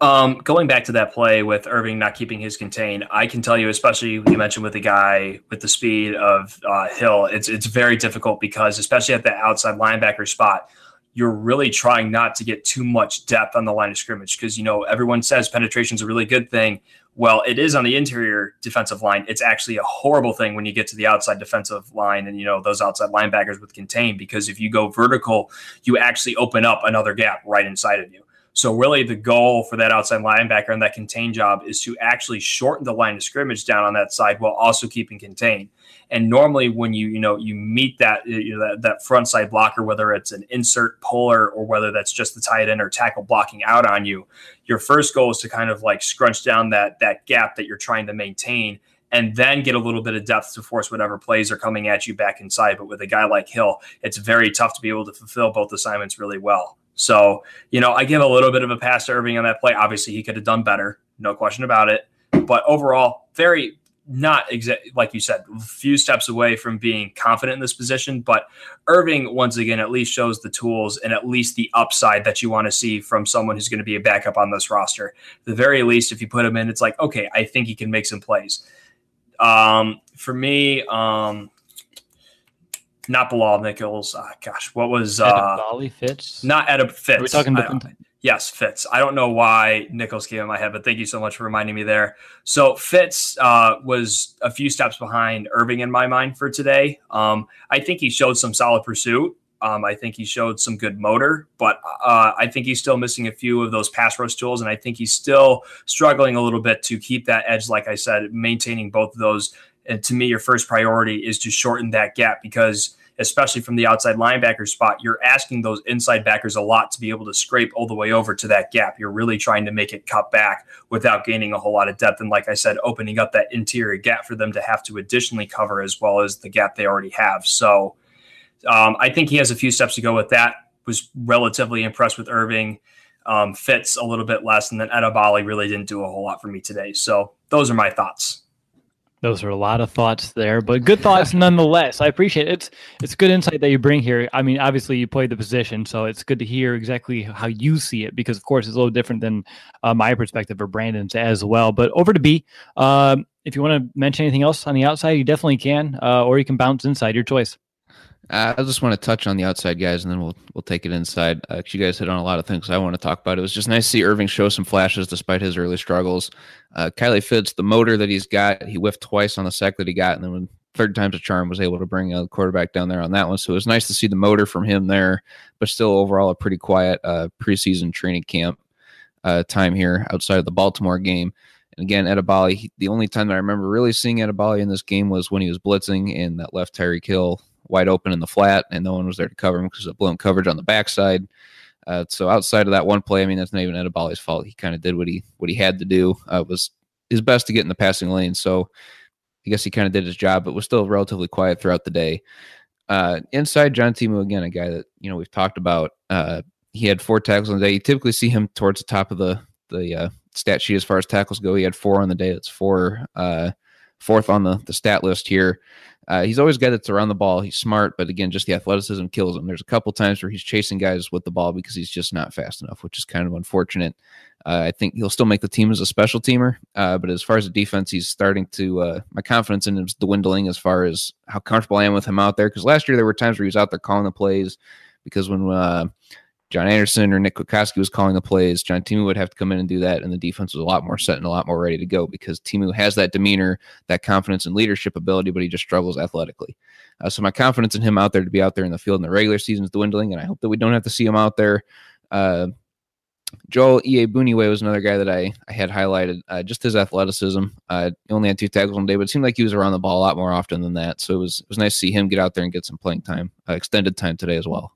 Speaker 3: Um, going back to that play with Irving not keeping his contain, I can tell you, especially you mentioned with the guy with the speed of uh, Hill, it's it's very difficult because especially at the outside linebacker spot, you're really trying not to get too much depth on the line of scrimmage because you know everyone says penetration is a really good thing. Well, it is on the interior defensive line. It's actually a horrible thing when you get to the outside defensive line and you know those outside linebackers with contain because if you go vertical, you actually open up another gap right inside of you. So really, the goal for that outside linebacker and that contain job is to actually shorten the line of scrimmage down on that side while also keeping contain. And normally, when you you know you meet that uh, you know, that, that front side blocker, whether it's an insert puller or whether that's just the tight end or tackle blocking out on you, your first goal is to kind of like scrunch down that that gap that you're trying to maintain and then get a little bit of depth to force whatever plays are coming at you back inside. But with a guy like Hill, it's very tough to be able to fulfill both assignments really well. So, you know, I give a little bit of a pass to Irving on that play. Obviously, he could have done better, no question about it. But overall, very not exactly like you said, a few steps away from being confident in this position. But Irving, once again, at least shows the tools and at least the upside that you want to see from someone who's going to be a backup on this roster. the very least, if you put him in, it's like, okay, I think he can make some plays. Um, for me, um, not Bilal Nichols. Uh, gosh, what was uh,
Speaker 1: Bali Fitts?
Speaker 3: Not Edip Fitts.
Speaker 1: Are we talking different?
Speaker 3: Yes, Fitts. I don't know why Nichols came in my head, but thank you so much for reminding me there. So Fitts uh, was a few steps behind Irving in my mind for today. Um, I think he showed some solid pursuit. Um, I think he showed some good motor, but uh, I think he's still missing a few of those pass rush tools, and I think he's still struggling a little bit to keep that edge. Like I said, maintaining both of those. And to me, your first priority is to shorten that gap because especially from the outside linebacker spot, you're asking those inside backers a lot to be able to scrape all the way over to that gap. You're really trying to make it cut back without gaining a whole lot of depth. And like I said, opening up that interior gap for them to have to additionally cover as well as the gap they already have. So um, I think he has a few steps to go with that. Was relatively impressed with Irving. Um, Fitts a little bit less, and then Edebali really didn't do a whole lot for me today. So those are my thoughts.
Speaker 1: Those are a lot of thoughts there, but good thoughts nonetheless. I appreciate it. It's it's good insight that you bring here. I mean, obviously you played the position, so it's good to hear exactly how you see it because, of course, it's a little different than uh, my perspective or Brandon's as well. But over to B. Um, if you want to mention anything else on the outside, you definitely can, uh, or you can bounce inside. Your choice.
Speaker 2: Uh, I just want to touch on the outside guys, and then we'll we'll take it inside. Uh, you guys hit on a lot of things I want to talk about. It was just nice to see Irving show some flashes despite his early struggles. Uh, Kylie Fitts, the motor that he's got, he whiffed twice on the sack that he got, and then when third time's a charm, was able to bring a quarterback down there on that one. So it was nice to see the motor from him there, but still overall a pretty quiet uh, preseason training camp uh, time here outside of the Baltimore game. And again, Edebali, he- the only time that I remember really seeing Edebali in this game was when he was blitzing and that left Tyreek Hill wide open in the flat, and no one was there to cover him because of blown coverage on the backside. Uh, so outside of that one play, I mean, that's not even Edebali's fault. He kind of did what he what he had to do. Uh, was his best to get in the passing lane. So I guess he kind of did his job, but was still relatively quiet throughout the day. Uh, inside John Timu again, a guy that you know we've talked about. Uh, he had four tackles on the day. You typically see him towards the top of the the uh, stat sheet as far as tackles go. He had four on the day. That's four, uh, fourth on the the stat list here. Uh, he's always a guy that's around the ball. He's smart, but again, just the athleticism kills him. There's a couple times where he's chasing guys with the ball because he's just not fast enough, which is kind of unfortunate. Uh, I think he'll still make the team as a special teamer, uh, but as far as the defense, he's starting to. Uh, my confidence in him is dwindling as far as how comfortable I am with him out there. Because last year there were times where he was out there calling the plays, because when uh, John Anderson or Nick Kwiatkowski was calling the plays, John Timu would have to come in and do that, and the defense was a lot more set and a lot more ready to go because Timu has that demeanor, that confidence and leadership ability, but he just struggles athletically. Uh, so my confidence in him out there to be out there in the field in the regular season is dwindling, and I hope that we don't have to see him out there. Uh, Joel E. A. Buniwe was another guy that I, I had highlighted. Uh, just his athleticism. Uh, he only had two tackles on the day, but it seemed like he was around the ball a lot more often than that. So it was it was nice to see him get out there and get some playing time, uh, extended time today as well.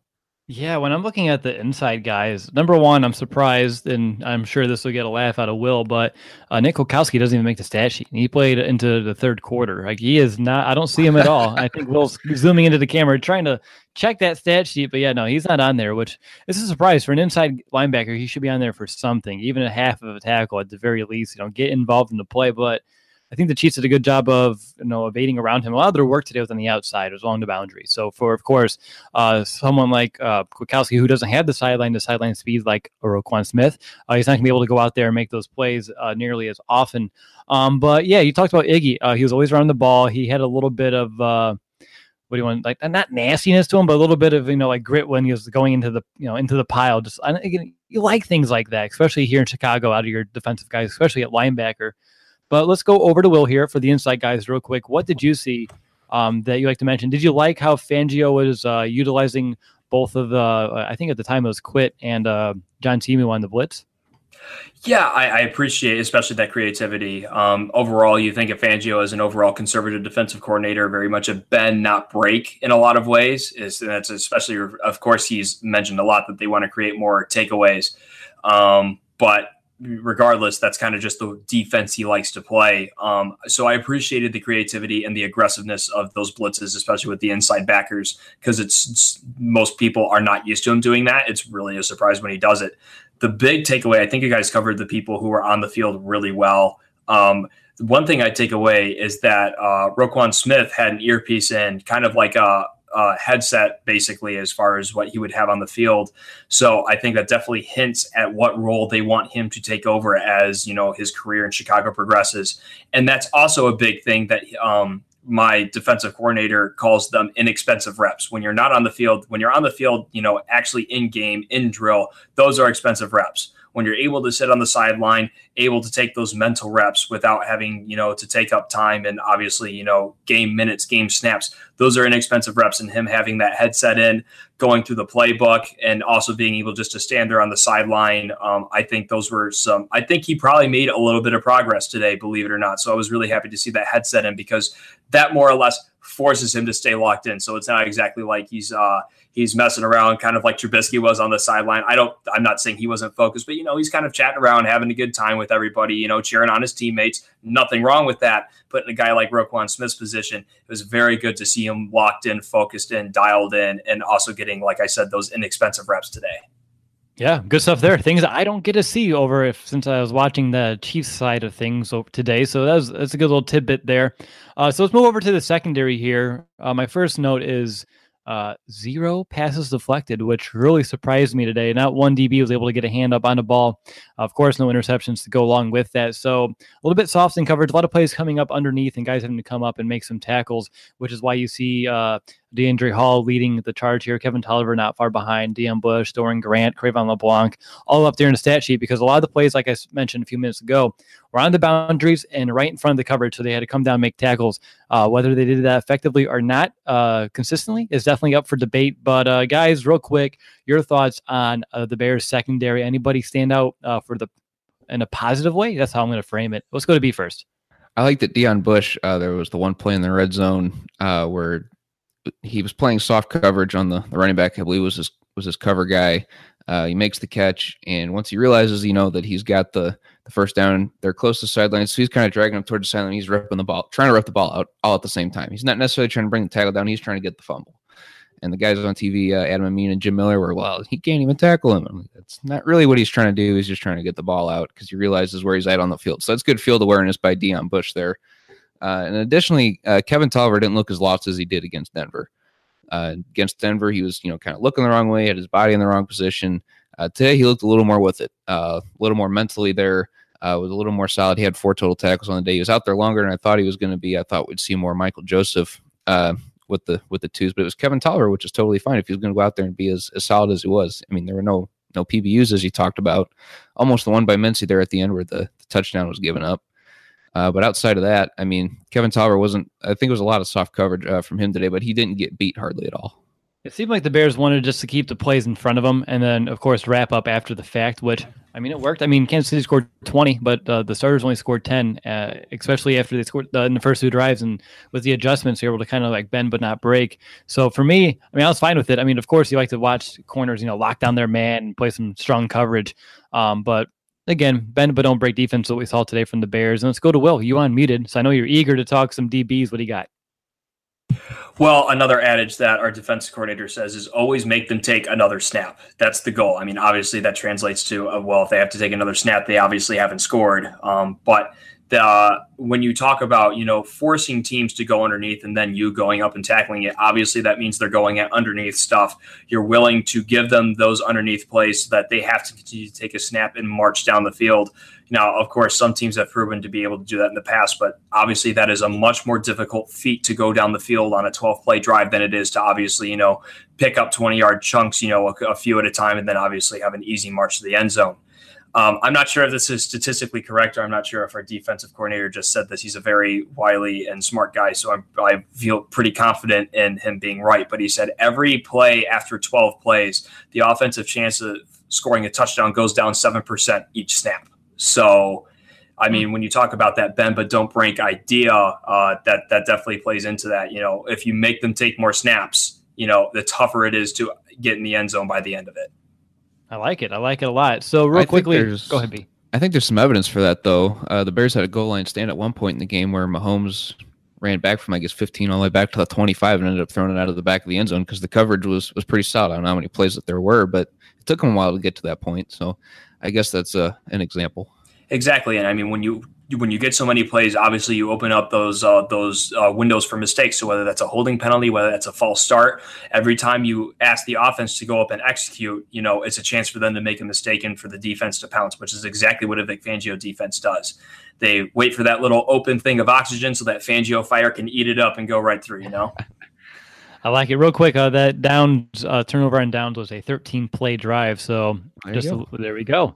Speaker 1: Yeah, when I'm looking at the inside guys, number one, I'm surprised, and I'm sure this will get a laugh out of Will, but uh, Nick Kwiatkowski doesn't even make the stat sheet. He played into the third quarter. Like he is not. I don't see him at all. I think Will's zooming into the camera trying to check that stat sheet, but yeah, no, he's not on there. Which is a surprise for an inside linebacker. He should be on there for something, even a half of a tackle at the very least. You know, get involved in the play, but. I think the Chiefs did a good job of you know evading around him. A lot of their work today was on the outside, was along the boundary. So for of course uh, someone like uh, who doesn't have the sideline to sideline speed like Roquan Smith, uh, he's not gonna be able to go out there and make those plays uh, nearly as often. Um, but yeah, you talked about Iggy. Uh, he was always around the ball. He had a little bit of uh, what do you want like not nastiness to him, but a little bit of you know like grit when he was going into the you know into the pile. Just I, you like things like that, especially here in Chicago, out of your defensive guys, especially at linebacker. But let's go over to Will here for the inside guys, real quick. What did you see um, that you like to mention? Did you like how Fangio was uh, utilizing both of the? I think at the time it was Quit and uh, John Timu on the blitz.
Speaker 3: Yeah, I, I appreciate especially that creativity. Um, overall, you think of Fangio as an overall conservative defensive coordinator, very much a bend, not break in a lot of ways. Is that's especially, of course, he's mentioned a lot that they want to create more takeaways. Um, but regardless, that's kind of just the defense he likes to play. Um, so I appreciated the creativity and the aggressiveness of those blitzes, especially with the inside backers, because it's, it's, most people are not used to him doing that. It's really a surprise when he does it. The big takeaway, I think you guys covered the people who were on the field really well. Um, one thing I take away is that uh, Roquan Smith had an earpiece in, kind of like a, uh, headset basically as far as what he would have on the field. So I think that definitely hints at what role they want him to take over as you know his career in Chicago progresses, and that's also a big thing that um, my defensive coordinator calls them inexpensive reps. When you're not on the field, when you're on the field, you know, actually in game, in drill, those are expensive reps when you're able to sit on the sideline, able to take those mental reps without having, you know, to take up time and obviously, you know, game minutes, game snaps, those are inexpensive reps. And him having that headset in, going through the playbook, and also being able just to stand there on the sideline, um, I think those were some, I think he probably made a little bit of progress today, believe it or not. So I was really happy to see that headset in because that more or less forces him to stay locked in. So it's not exactly like he's, uh, he's messing around, kind of like Trubisky was on the sideline. I don't, I'm not saying he wasn't focused, but you know, he's kind of chatting around, having a good time with everybody, you know, cheering on his teammates. Nothing wrong with that. But in a guy like Roquan Smith's position, it was very good to see him locked in, focused in, dialed in, and also getting, like I said, those inexpensive reps today.
Speaker 1: Yeah, good stuff there. Things I don't get to see over if since I was watching the Chiefs side of things today. So that was that's a good little tidbit there. Uh, so let's move over to the secondary here. Uh, my first note is uh, zero passes deflected, which really surprised me today. Not one DB was able to get a hand up on the ball. Of course, no interceptions to go along with that. So a little bit soft in coverage, a lot of plays coming up underneath, and guys having to come up and make some tackles, which is why you see uh, Deiondre' Hall leading the charge here. Kevin Toliver not far behind. Deon Bush, Doran Grant, Cre'Von LeBlanc, all up there in the stat sheet because a lot of the plays, like I mentioned a few minutes ago, were on the boundaries and right in front of the coverage. So they had to come down and make tackles. Uh, whether they did that effectively or not uh, consistently is definitely up for debate. But uh, guys, real quick, your thoughts on uh, the Bears secondary? Anybody stand out uh, for the in a positive way? That's how I'm going to frame it. Let's go to B first.
Speaker 2: I like that Deon Bush. Uh, there was the one play in the red zone uh, where he was playing soft coverage on the, the running back. I believe was his was his cover guy. Uh, he makes the catch, and once he realizes, you know, that he's got the the first down, they're close to the sideline, so he's kind of dragging him towards the sideline. He's ripping the ball, trying to rip the ball out all at the same time. He's not necessarily trying to bring the tackle down. He's trying to get the fumble. And the guys on TV, uh, Adam Amin and Jim Miller, were, well, he can't even tackle him. Like, that's not really what he's trying to do. He's just trying to get the ball out because he realizes where he's at on the field. So that's good field awareness by Deon Bush there. Uh, and additionally, uh, Kevin Toliver didn't look as lost as he did against Denver. Uh, against Denver, he was, you know, kind of looking the wrong way, had his body in the wrong position. Uh, today, he looked a little more with it, uh, a little more mentally there, uh, was a little more solid. He had four total tackles on the day. He was out there longer than I thought he was going to be. I thought we'd see more Michael Joseph with the with the twos, but it was Kevin Toliver, which is totally fine if he was going to go out there and be as, as solid as he was. I mean, there were no no PBUs as you talked about. Almost the one by Mincy there at the end where the, the touchdown was given up. Uh, but outside of that, I mean, Kevin Toliver wasn't. I think it was a lot of soft coverage uh, from him today, but he didn't get beat hardly at all.
Speaker 1: It seemed like the Bears wanted just to keep the plays in front of them, and then of course wrap up after the fact. Which I mean, it worked. I mean, Kansas City scored twenty, but uh, the starters only scored ten, uh, especially after they scored uh, in the first two drives, and with the adjustments, you're able to kind of like bend but not break. So for me, I mean, I was fine with it. I mean, of course, you like to watch corners, you know, lock down their man and play some strong coverage, um, but again, bend but don't break defense. What we saw today from the Bears. And let's go to Will. You unmuted, so I know you're eager to talk some DBs. What do you got?
Speaker 3: Well, another adage that our defense coordinator says is always make them take another snap. That's the goal. I mean, obviously that translates to uh, well, if they have to take another snap, they obviously haven't scored. Um, but the, when you talk about you know forcing teams to go underneath and then you going up and tackling it, obviously that means they're going at underneath stuff. You're willing to give them those underneath plays so that they have to continue to take a snap and march down the field. Now, of course, some teams have proven to be able to do that in the past, but obviously that is a much more difficult feat to go down the field on a 12 play drive than it is to obviously you know pick up 20 yard chunks, you know, a, a few at a time, and then obviously have an easy march to the end zone. Um, I'm not sure if this is statistically correct, or I'm not sure if our defensive coordinator just said this. He's a very wily and smart guy, so I'm, i feel pretty confident in him being right. But he said every play after 12 plays, the offensive chance of scoring a touchdown goes down 7% each snap. So, I mean, when you talk about that bend but don't break idea, uh, that that definitely plays into that. You know, if you make them take more snaps, you know, the tougher it is to get in the end zone by the end of it.
Speaker 1: I like it. I like it a lot. So real I quickly, go ahead, B.
Speaker 2: I think there's some evidence for that though. Uh, the Bears had a goal line stand at one point in the game where Mahomes ran back from I guess 15 all the way back to the 25 and ended up throwing it out of the back of the end zone because the coverage was was pretty solid. I don't know how many plays that there were, but it took him a while to get to that point. So I guess that's uh, an example.
Speaker 3: Exactly, and I mean when you when you get so many plays, obviously you open up those uh, those uh, windows for mistakes. So whether that's a holding penalty, whether that's a false start, every time you ask the offense to go up and execute, you know it's a chance for them to make a mistake and for the defense to pounce, which is exactly what a Vic Fangio defense does. they wait for that little open thing of oxygen so that Fangio fire can eat it up and go right through. You know.
Speaker 1: I like it. Real quick, uh, that downs uh, turnover on downs was a 13 play drive. So there just a, there we go.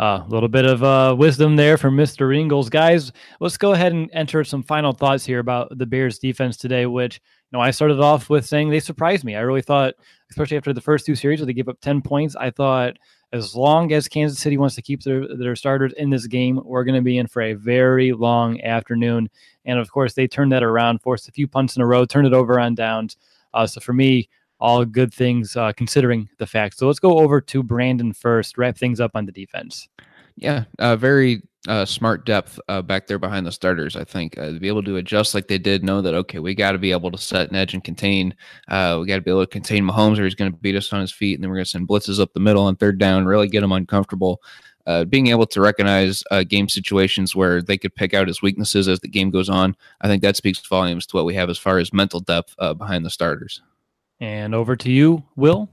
Speaker 1: A uh, little bit of uh, wisdom there from Mr. Ingalls. Guys, let's go ahead and enter some final thoughts here about the Bears defense today, which you know I started off with saying they surprised me. I really thought, especially after the first two series where they gave up 10 points, I thought as long as Kansas City wants to keep their, their starters in this game, we're going to be in for a very long afternoon. And of course, they turned that around, forced a few punts in a row, turned it over on downs. Uh, so for me, all good things uh, considering the facts. So let's go over to Brandon first, wrap things up on the defense.
Speaker 2: Yeah, uh, very uh, smart depth uh, back there behind the starters. I think uh, to be able to adjust like they did, know that okay, we got to be able to set an edge and contain. Uh, we got to be able to contain Mahomes, or he's going to beat us on his feet, and then we're going to send blitzes up the middle on third down, really get him uncomfortable. Uh, being able to recognize uh, game situations where they could pick out his weaknesses as the game goes on, I think that speaks volumes to what we have as far as mental depth behind the starters.
Speaker 1: And over to you, Will.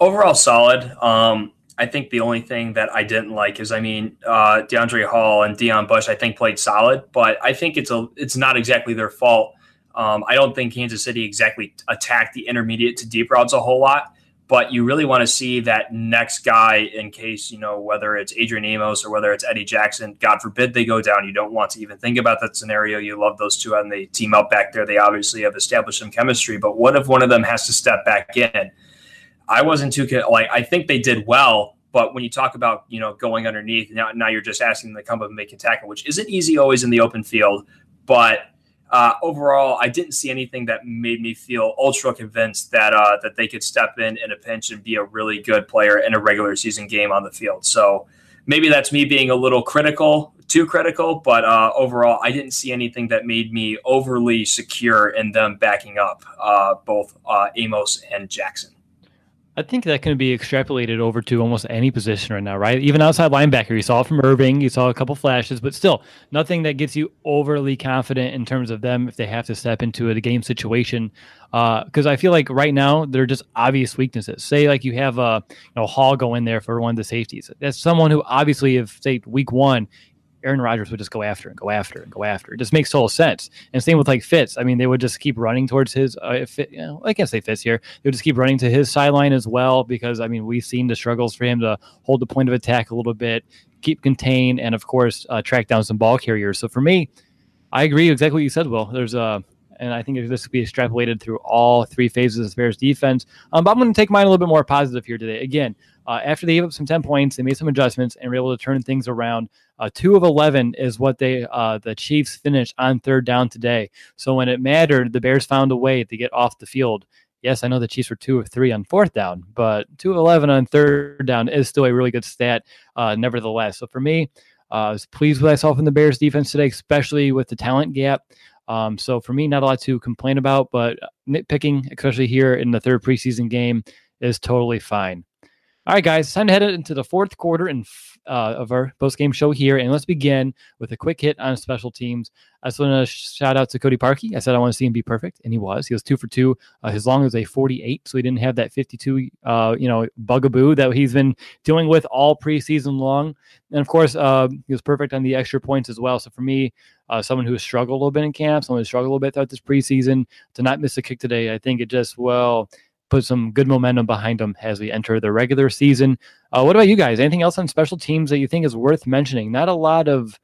Speaker 3: Overall, solid. Um, I think the only thing that I didn't like is, I mean, uh, Deiondre' Hall and Deon Bush, I think played solid, but I think it's a it's not exactly their fault. Um, I don't think Kansas City exactly attacked the intermediate to deep routes a whole lot, but you really want to see that next guy in case you know whether it's Adrian Amos or whether it's Eddie Jackson. God forbid they go down. You don't want to even think about that scenario. You love those two and they team up back there. They obviously have established some chemistry, but what if one of them has to step back in? I wasn't too like I think they did well, but when you talk about you know going underneath now, now you're just asking them to come up and make a tackle, which isn't easy always in the open field. But uh, overall, I didn't see anything that made me feel ultra convinced that uh, that they could step in in a pinch and be a really good player in a regular season game on the field. So maybe that's me being a little critical, too critical. But uh, overall, I didn't see anything that made me overly secure in them backing up uh, both uh, Amos and Jackson.
Speaker 1: I think that can be extrapolated over to almost any position right now, right? Even outside linebacker, you saw it from Irving, you saw a couple flashes, but still nothing that gets you overly confident in terms of them if they have to step into a game situation. Because uh, I feel like right now they're just obvious weaknesses. Say like you have a you know Hall go in there for one of the safeties. That's someone who obviously, if say week one Aaron Rodgers would just go after and go after and go after. It just makes total sense. And same with like Fitts. I mean, they would just keep running towards his. Uh, fit, you know, I can't say Fitts here. They would just keep running to his sideline as well because I mean we've seen the struggles for him to hold the point of attack a little bit, keep contained, and of course uh, track down some ball carriers. So for me, I agree exactly what you said. Will there's a and I think this could be extrapolated through all three phases of the Bears defense. Um, but I'm going to take mine a little bit more positive here today. Again, uh, after they gave up some 10 points, they made some adjustments and were able to turn things around. Uh, two of 11 is what they uh, the Chiefs finished on third down today. So when it mattered, the Bears found a way to get off the field. Yes, I know the Chiefs were two of three on fourth down, but two of 11 on third down is still a really good stat, uh, nevertheless. So for me, uh, I was pleased with myself in the Bears defense today, especially with the talent gap. Um, so for me, not a lot to complain about, but nitpicking, especially here in the third preseason game, is totally fine. All right, guys, time to head into the fourth quarter and uh, of our post game show here, and let's begin with a quick hit on special teams. I just want to shout out to Cody Parkey. I said I want to see him be perfect, and he was. He was two for two. Uh, his long was a 48, so he didn't have that 52, uh, you know, bugaboo that he's been dealing with all preseason long. And of course, uh, he was perfect on the extra points as well. So for me, uh, someone who struggled a little bit in camp, someone who struggled a little bit throughout this preseason, to not miss a kick today, I think it just well put some good momentum behind them as we enter the regular season. Uh, what about you guys? Anything else on special teams that you think is worth mentioning? Not a lot of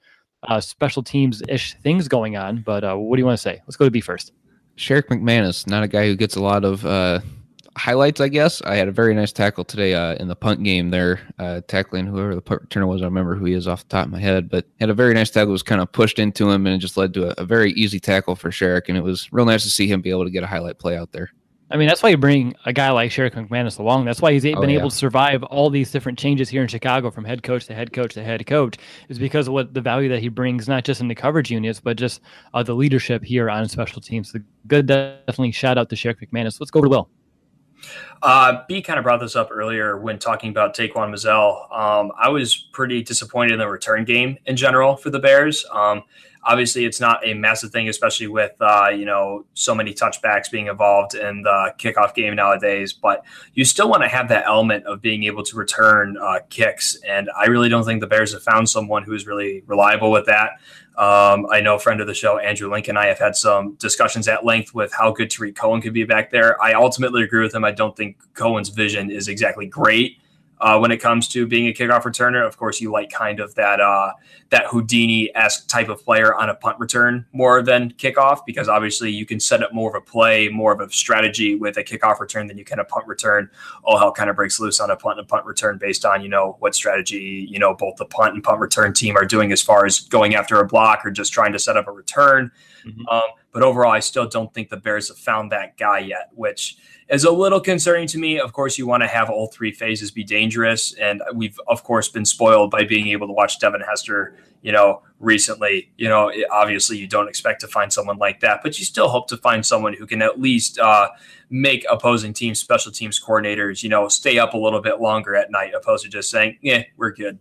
Speaker 1: uh, special teams ish things going on, but uh, what do you want to say? Let's go to B first.
Speaker 2: Sherrick McManus, not a guy who gets a lot of uh, highlights, I guess. I had a very nice tackle today uh, in the punt game there, uh, tackling whoever the punt returner was. I remember who he is off the top of my head, but had a very nice tackle. Was kind of pushed into him and it just led to a, a very easy tackle for Sherrick. And it was real nice to see him be able to get a highlight play out there.
Speaker 1: I mean, that's why you bring a guy like Sherrick McManus along. That's why he's been yeah. able to survive all these different changes here in Chicago from head coach to head coach to head coach, is because of what the value that he brings, not just in the coverage units, but just uh, the leadership here on special teams. The good, definitely shout out to Sherrick McManus. Let's go to Will.
Speaker 3: Uh, B kind of brought this up earlier when talking about Taquan Mizzell. Um, I was pretty disappointed in the return game in general for the Bears. Um, Obviously, it's not a massive thing, especially with uh, you know so many touchbacks being involved in the kickoff game nowadays. But you still want to have that element of being able to return uh, kicks, and I really don't think the Bears have found someone who's really reliable with that. Um, I know a friend of the show, Andrew Lincoln, and I have had some discussions at length with how good Tarik Cohen could be back there. I ultimately agree with him. I don't think Cohen's vision is exactly great uh, when it comes to being a kickoff returner. Of course, you like kind of that uh, that Houdini esque type of player on a punt return more than kickoff, because obviously you can set up more of a play, more of a strategy with a kickoff return than you can a punt return. All hell kind of breaks loose on a punt and punt return based on you know what strategy you know both the punt and punt return team are doing as far as going after a block or just trying to set up a return. Mm-hmm. Um, but overall, I still don't think the Bears have found that guy yet, which is a little concerning to me. Of course, you want to have all three phases be dangerous, and we've of course been spoiled by being able to watch Devin Hester. You know, recently, you know, obviously you don't expect to find someone like that, but you still hope to find someone who can at least uh, make opposing teams, special teams coordinators, you know, stay up a little bit longer at night, opposed to just saying, "Yeah, we're good."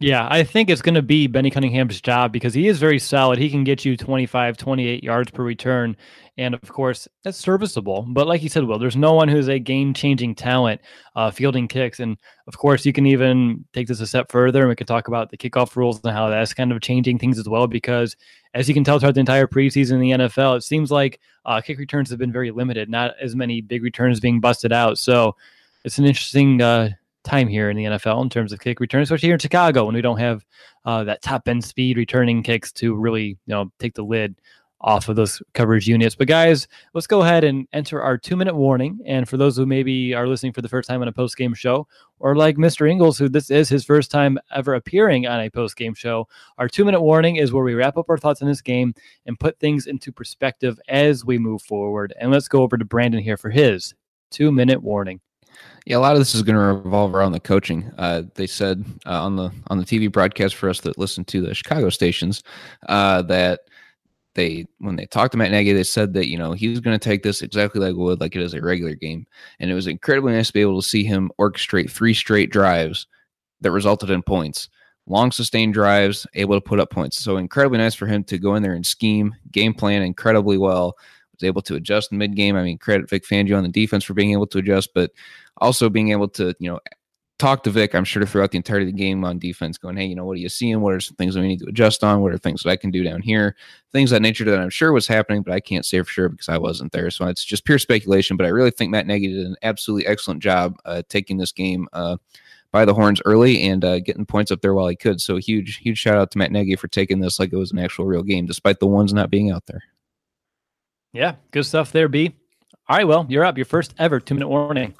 Speaker 1: Yeah, I think it's going to be Benny Cunningham's job because he is very solid. He can get you 25, 28 yards per return. And of course, that's serviceable. But like you said, Will, there's no one who's a game changing talent uh, fielding kicks. And of course, you can even take this a step further and we can talk about the kickoff rules and how that's kind of changing things as well. Because as you can tell throughout the entire preseason in the NFL, it seems like uh, kick returns have been very limited, not as many big returns being busted out. So it's an interesting. Uh, time here in the NFL in terms of kick returns, especially here in Chicago when we don't have uh, that top end speed returning kicks to really you know take the lid off of those coverage units. But guys, let's go ahead and enter our two minute warning. And for those who maybe are listening for the first time on a post game show, or like Mr. Ingalls, who this is his first time ever appearing on a post game show, our two minute warning is where we wrap up our thoughts on this game and put things into perspective as we move forward. And let's go over to Brandon here for his two minute warning.
Speaker 2: Yeah, a lot of this is going to revolve around the coaching. Uh, they said uh, on the on the TV broadcast for us that listen to the Chicago stations uh, that they when they talked to Matt Nagy, they said that you know he was going to take this exactly like would like it is a regular game, and it was incredibly nice to be able to see him orchestrate three straight drives that resulted in points, long sustained drives, able to put up points. So incredibly nice for him to go in there and scheme, game plan incredibly well. Was able to adjust mid game. I mean, credit Vic Fangio on the defense for being able to adjust, but also being able to, you know, talk to Vic, I'm sure, throughout the entirety of the game on defense, going, hey, you know, what are you seeing? What are some things that we need to adjust on? What are things that I can do down here? Things that nature that I'm sure was happening, but I can't say for sure because I wasn't there. So it's just pure speculation. But I really think Matt Nagy did an absolutely excellent job uh, taking this game uh, by the horns early and uh, getting points up there while he could. So huge, huge shout out to Matt Nagy for taking this like it was an actual real game, despite the ones not being out there.
Speaker 1: Yeah, good stuff there, B. All right, well, you're up. Your first ever two minute warning.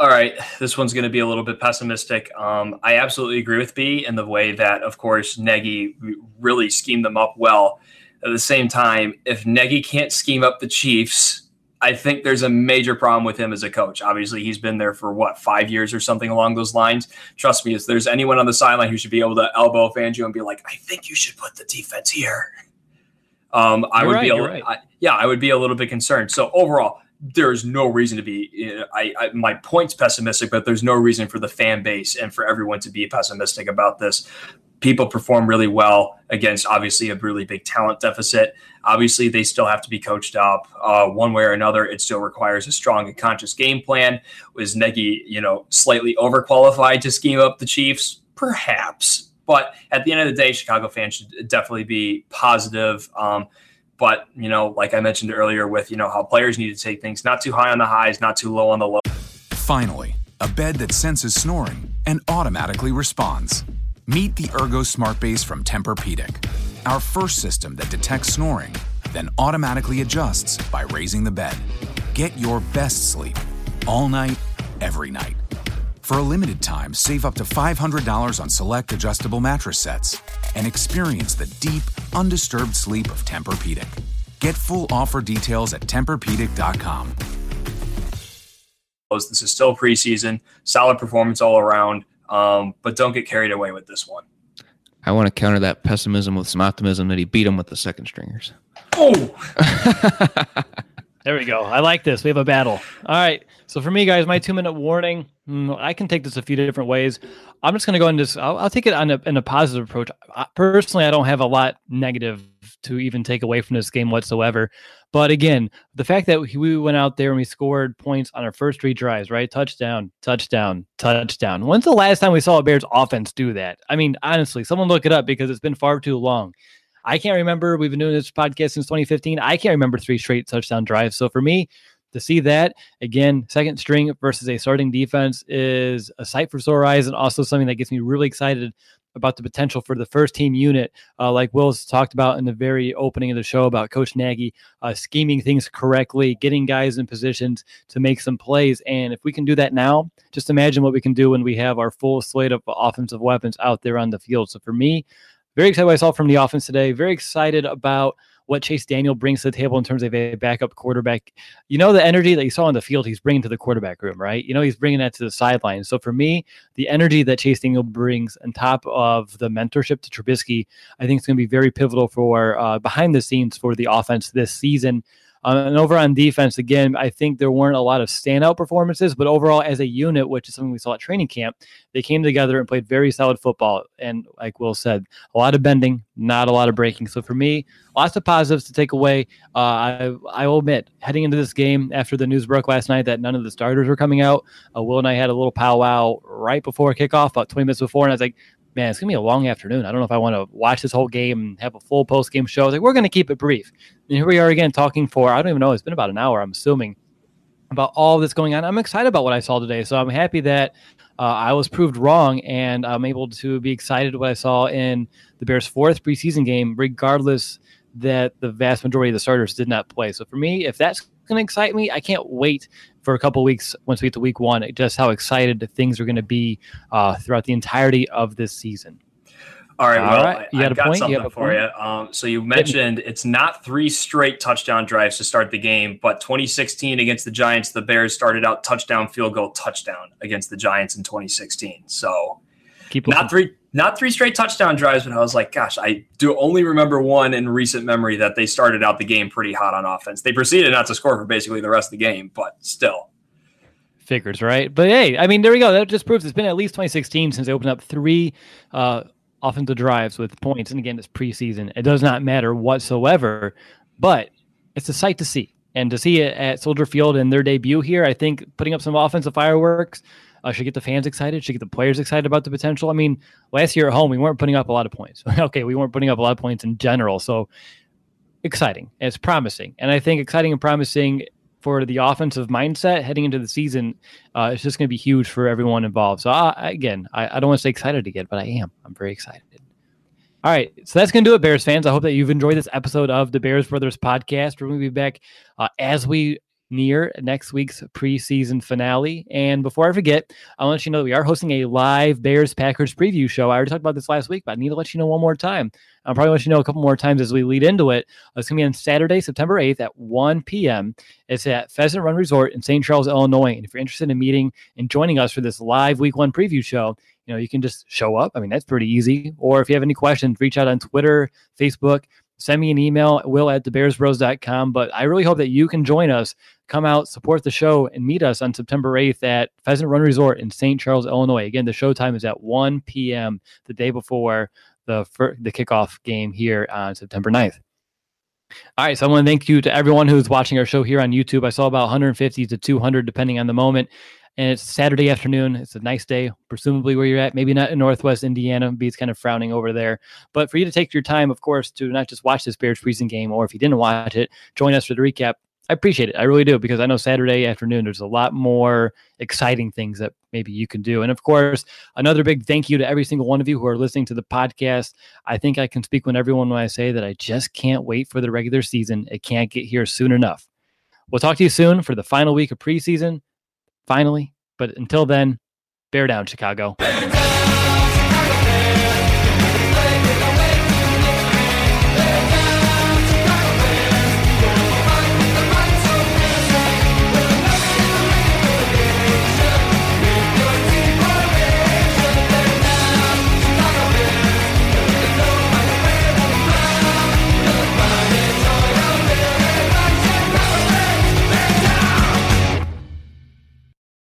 Speaker 3: All right, this one's going to be a little bit pessimistic. Um, I absolutely agree with B in the way that, of course, Nagy really schemed them up well. At the same time, if Nagy can't scheme up the Chiefs, I think there's a major problem with him as a coach. Obviously, he's been there for what five years or something along those lines. Trust me, if there's anyone on the sideline who should be able to elbow Fangio and be like, "I think you should put the defense here," um, I would right, be, a, right. I, yeah, I would be a little bit concerned. So overall, there's no reason to be. I, I, my point's pessimistic, but there's no reason for the fan base and for everyone to be pessimistic about this. People perform really well against obviously a really big talent deficit. Obviously, they still have to be coached up uh, one way or another. It still requires a strong and conscious game plan. Was Nagy, you know, slightly overqualified to scheme up the Chiefs? Perhaps, but at the end of the day, Chicago fans should definitely be positive. Um, but, you know, like I mentioned earlier with, you know, how players need to take things not too high on the highs, not too low on the low.
Speaker 4: Finally, a bed that senses snoring and automatically responds. Meet the Ergo Smart Base from Tempur-Pedic, our first system that detects snoring, then automatically adjusts by raising the bed. Get your best sleep all night, every night. For a limited time, save up to $500 on select adjustable mattress sets and experience the deep, undisturbed sleep of Tempur-Pedic. Get full offer details at TempurPedic.com.
Speaker 3: This is still preseason, solid performance all around, um, but don't get carried away with this one.
Speaker 2: I want to counter that pessimism with some optimism that he beat him with the second stringers.
Speaker 3: Oh,
Speaker 1: There we go. I like this. We have a battle. All right. So for me, guys, my two minute warning. Mm, I can take this a few different ways. I'm just going to go into this. I'll, I'll, take it on a, in a positive approach. I, personally, I don't have a lot negative to even take away from this game whatsoever. But again, the fact that we went out there and we scored points on our first three drives, right? Touchdown, touchdown, touchdown. When's the last time we saw a Bears offense do that? I mean, honestly, someone look it up because it's been far too long. I can't remember. We've been doing this podcast since 2015. I can't remember three straight touchdown drives. So for me, to see that again, second string versus a starting defense is a sight for sore eyes, and also something that gets me really excited about the potential for the first team unit, uh, like Will's talked about in the very opening of the show about Coach Nagy uh, scheming things correctly, getting guys in positions to make some plays. And if we can do that now, just imagine what we can do when we have our full slate of offensive weapons out there on the field. So for me, very excited what I saw from the offense today. Very excited about what Chase Daniel brings to the table in terms of a backup quarterback. You know, the energy that you saw on the field, he's bringing to the quarterback room, right? You know, he's bringing that to the sideline. So for me, the energy that Chase Daniel brings on top of the mentorship to Trubisky, I think it's going to be very pivotal for uh, behind the scenes for the offense this season. Um, and over on defense, again, I think there weren't a lot of standout performances, but overall, as a unit, which is something we saw at training camp, they came together and played very solid football. And like Will said, a lot of bending, not a lot of breaking. So for me, lots of positives to take away. Uh, I, I will admit, heading into this game after the news broke last night that none of the starters were coming out, uh, Will and I had a little powwow right before kickoff, about 20 minutes before, and I was like, man, it's gonna be a long afternoon. I don't know if I want to watch this whole game and have a full post game show. Like, we're gonna keep it brief. And here we are again talking for I don't even know. It's been about an hour. I'm assuming about all that's going on. I'm excited about what I saw today. So I'm happy that uh, I was proved wrong and I'm able to be excited what I saw in the Bears' fourth preseason game, regardless that the vast majority of the starters did not play. So for me, if that's going to excite me, I can't wait for a couple weeks once we get to week one, just how excited things are going to be uh, throughout the entirety of this season.
Speaker 3: All right. All well, right. You I, have got point? something you for point? you. Um, so you mentioned it's not three straight touchdown drives to start the game, but 2016 against the Giants, the Bears started out touchdown, field goal, touchdown against the Giants in 2016. So Keep not three, not three straight touchdown drives, but I was like, gosh, I do only remember one in recent memory that they started out the game pretty hot on offense. They proceeded not to score for basically the rest of the game, but still.
Speaker 1: Figures, right? But hey, I mean, there we go. That just proves it's been at least 2016 since they opened up three uh, offensive drives with points. And again, it's preseason. It does not matter whatsoever, but it's a sight to see. And to see it at Soldier Field in their debut here, I think putting up some offensive fireworks uh, should get the fans excited, should get the players excited about the potential. I mean, last year at home, we weren't putting up a lot of points. okay, we weren't putting up a lot of points in general. So exciting. It's promising. And I think exciting and promising for the offensive mindset heading into the season, uh, it's just going to be huge for everyone involved. So, uh, again, I, I don't want to say excited again, but I am. I'm very excited. All right, so that's going to do it, Bears fans. I hope that you've enjoyed this episode of the Bears Brothers podcast. We're going to be back uh, as we near next week's preseason finale. And before I forget, I'll let you know that we are hosting a live Bears Packers preview show. I already talked about this last week, but I need to let you know one more time. I'll probably let you know a couple more times as we lead into it. Uh, it's going to be on Saturday, September 8th at 1 p.m. It's at Pheasant Run Resort in St. Charles, Illinois. And if you're interested in meeting and joining us for this live week one preview show, you know, you can just show up. I mean, that's pretty easy. Or if you have any questions, reach out on Twitter, Facebook, send me an email, will at thebearsbros.com. But I really hope that you can join us, come out, support the show, and meet us on September 8th at Pheasant Run Resort in St. Charles, Illinois. Again, the show time is at 1 p.m. the day before the, the kickoff game here on September 9th. All right, so I want to thank you to everyone who's watching our show here on YouTube. I saw about 150 to 200, depending on the moment and it's Saturday afternoon. It's a nice day, presumably where you're at. Maybe not in Northwest Indiana. Beats kind of frowning over there. But for you to take your time, of course, to not just watch this Bears preseason game, or if you didn't watch it, join us for the recap. I appreciate it. I really do because I know Saturday afternoon there's a lot more exciting things that maybe you can do. And of course, another big thank you to every single one of you who are listening to the podcast. I think I can speak when everyone when I say that I just can't wait for the regular season. It can't get here soon enough. We'll talk to you soon for the final week of preseason finally. But until then, bear down, Chicago. Bear down!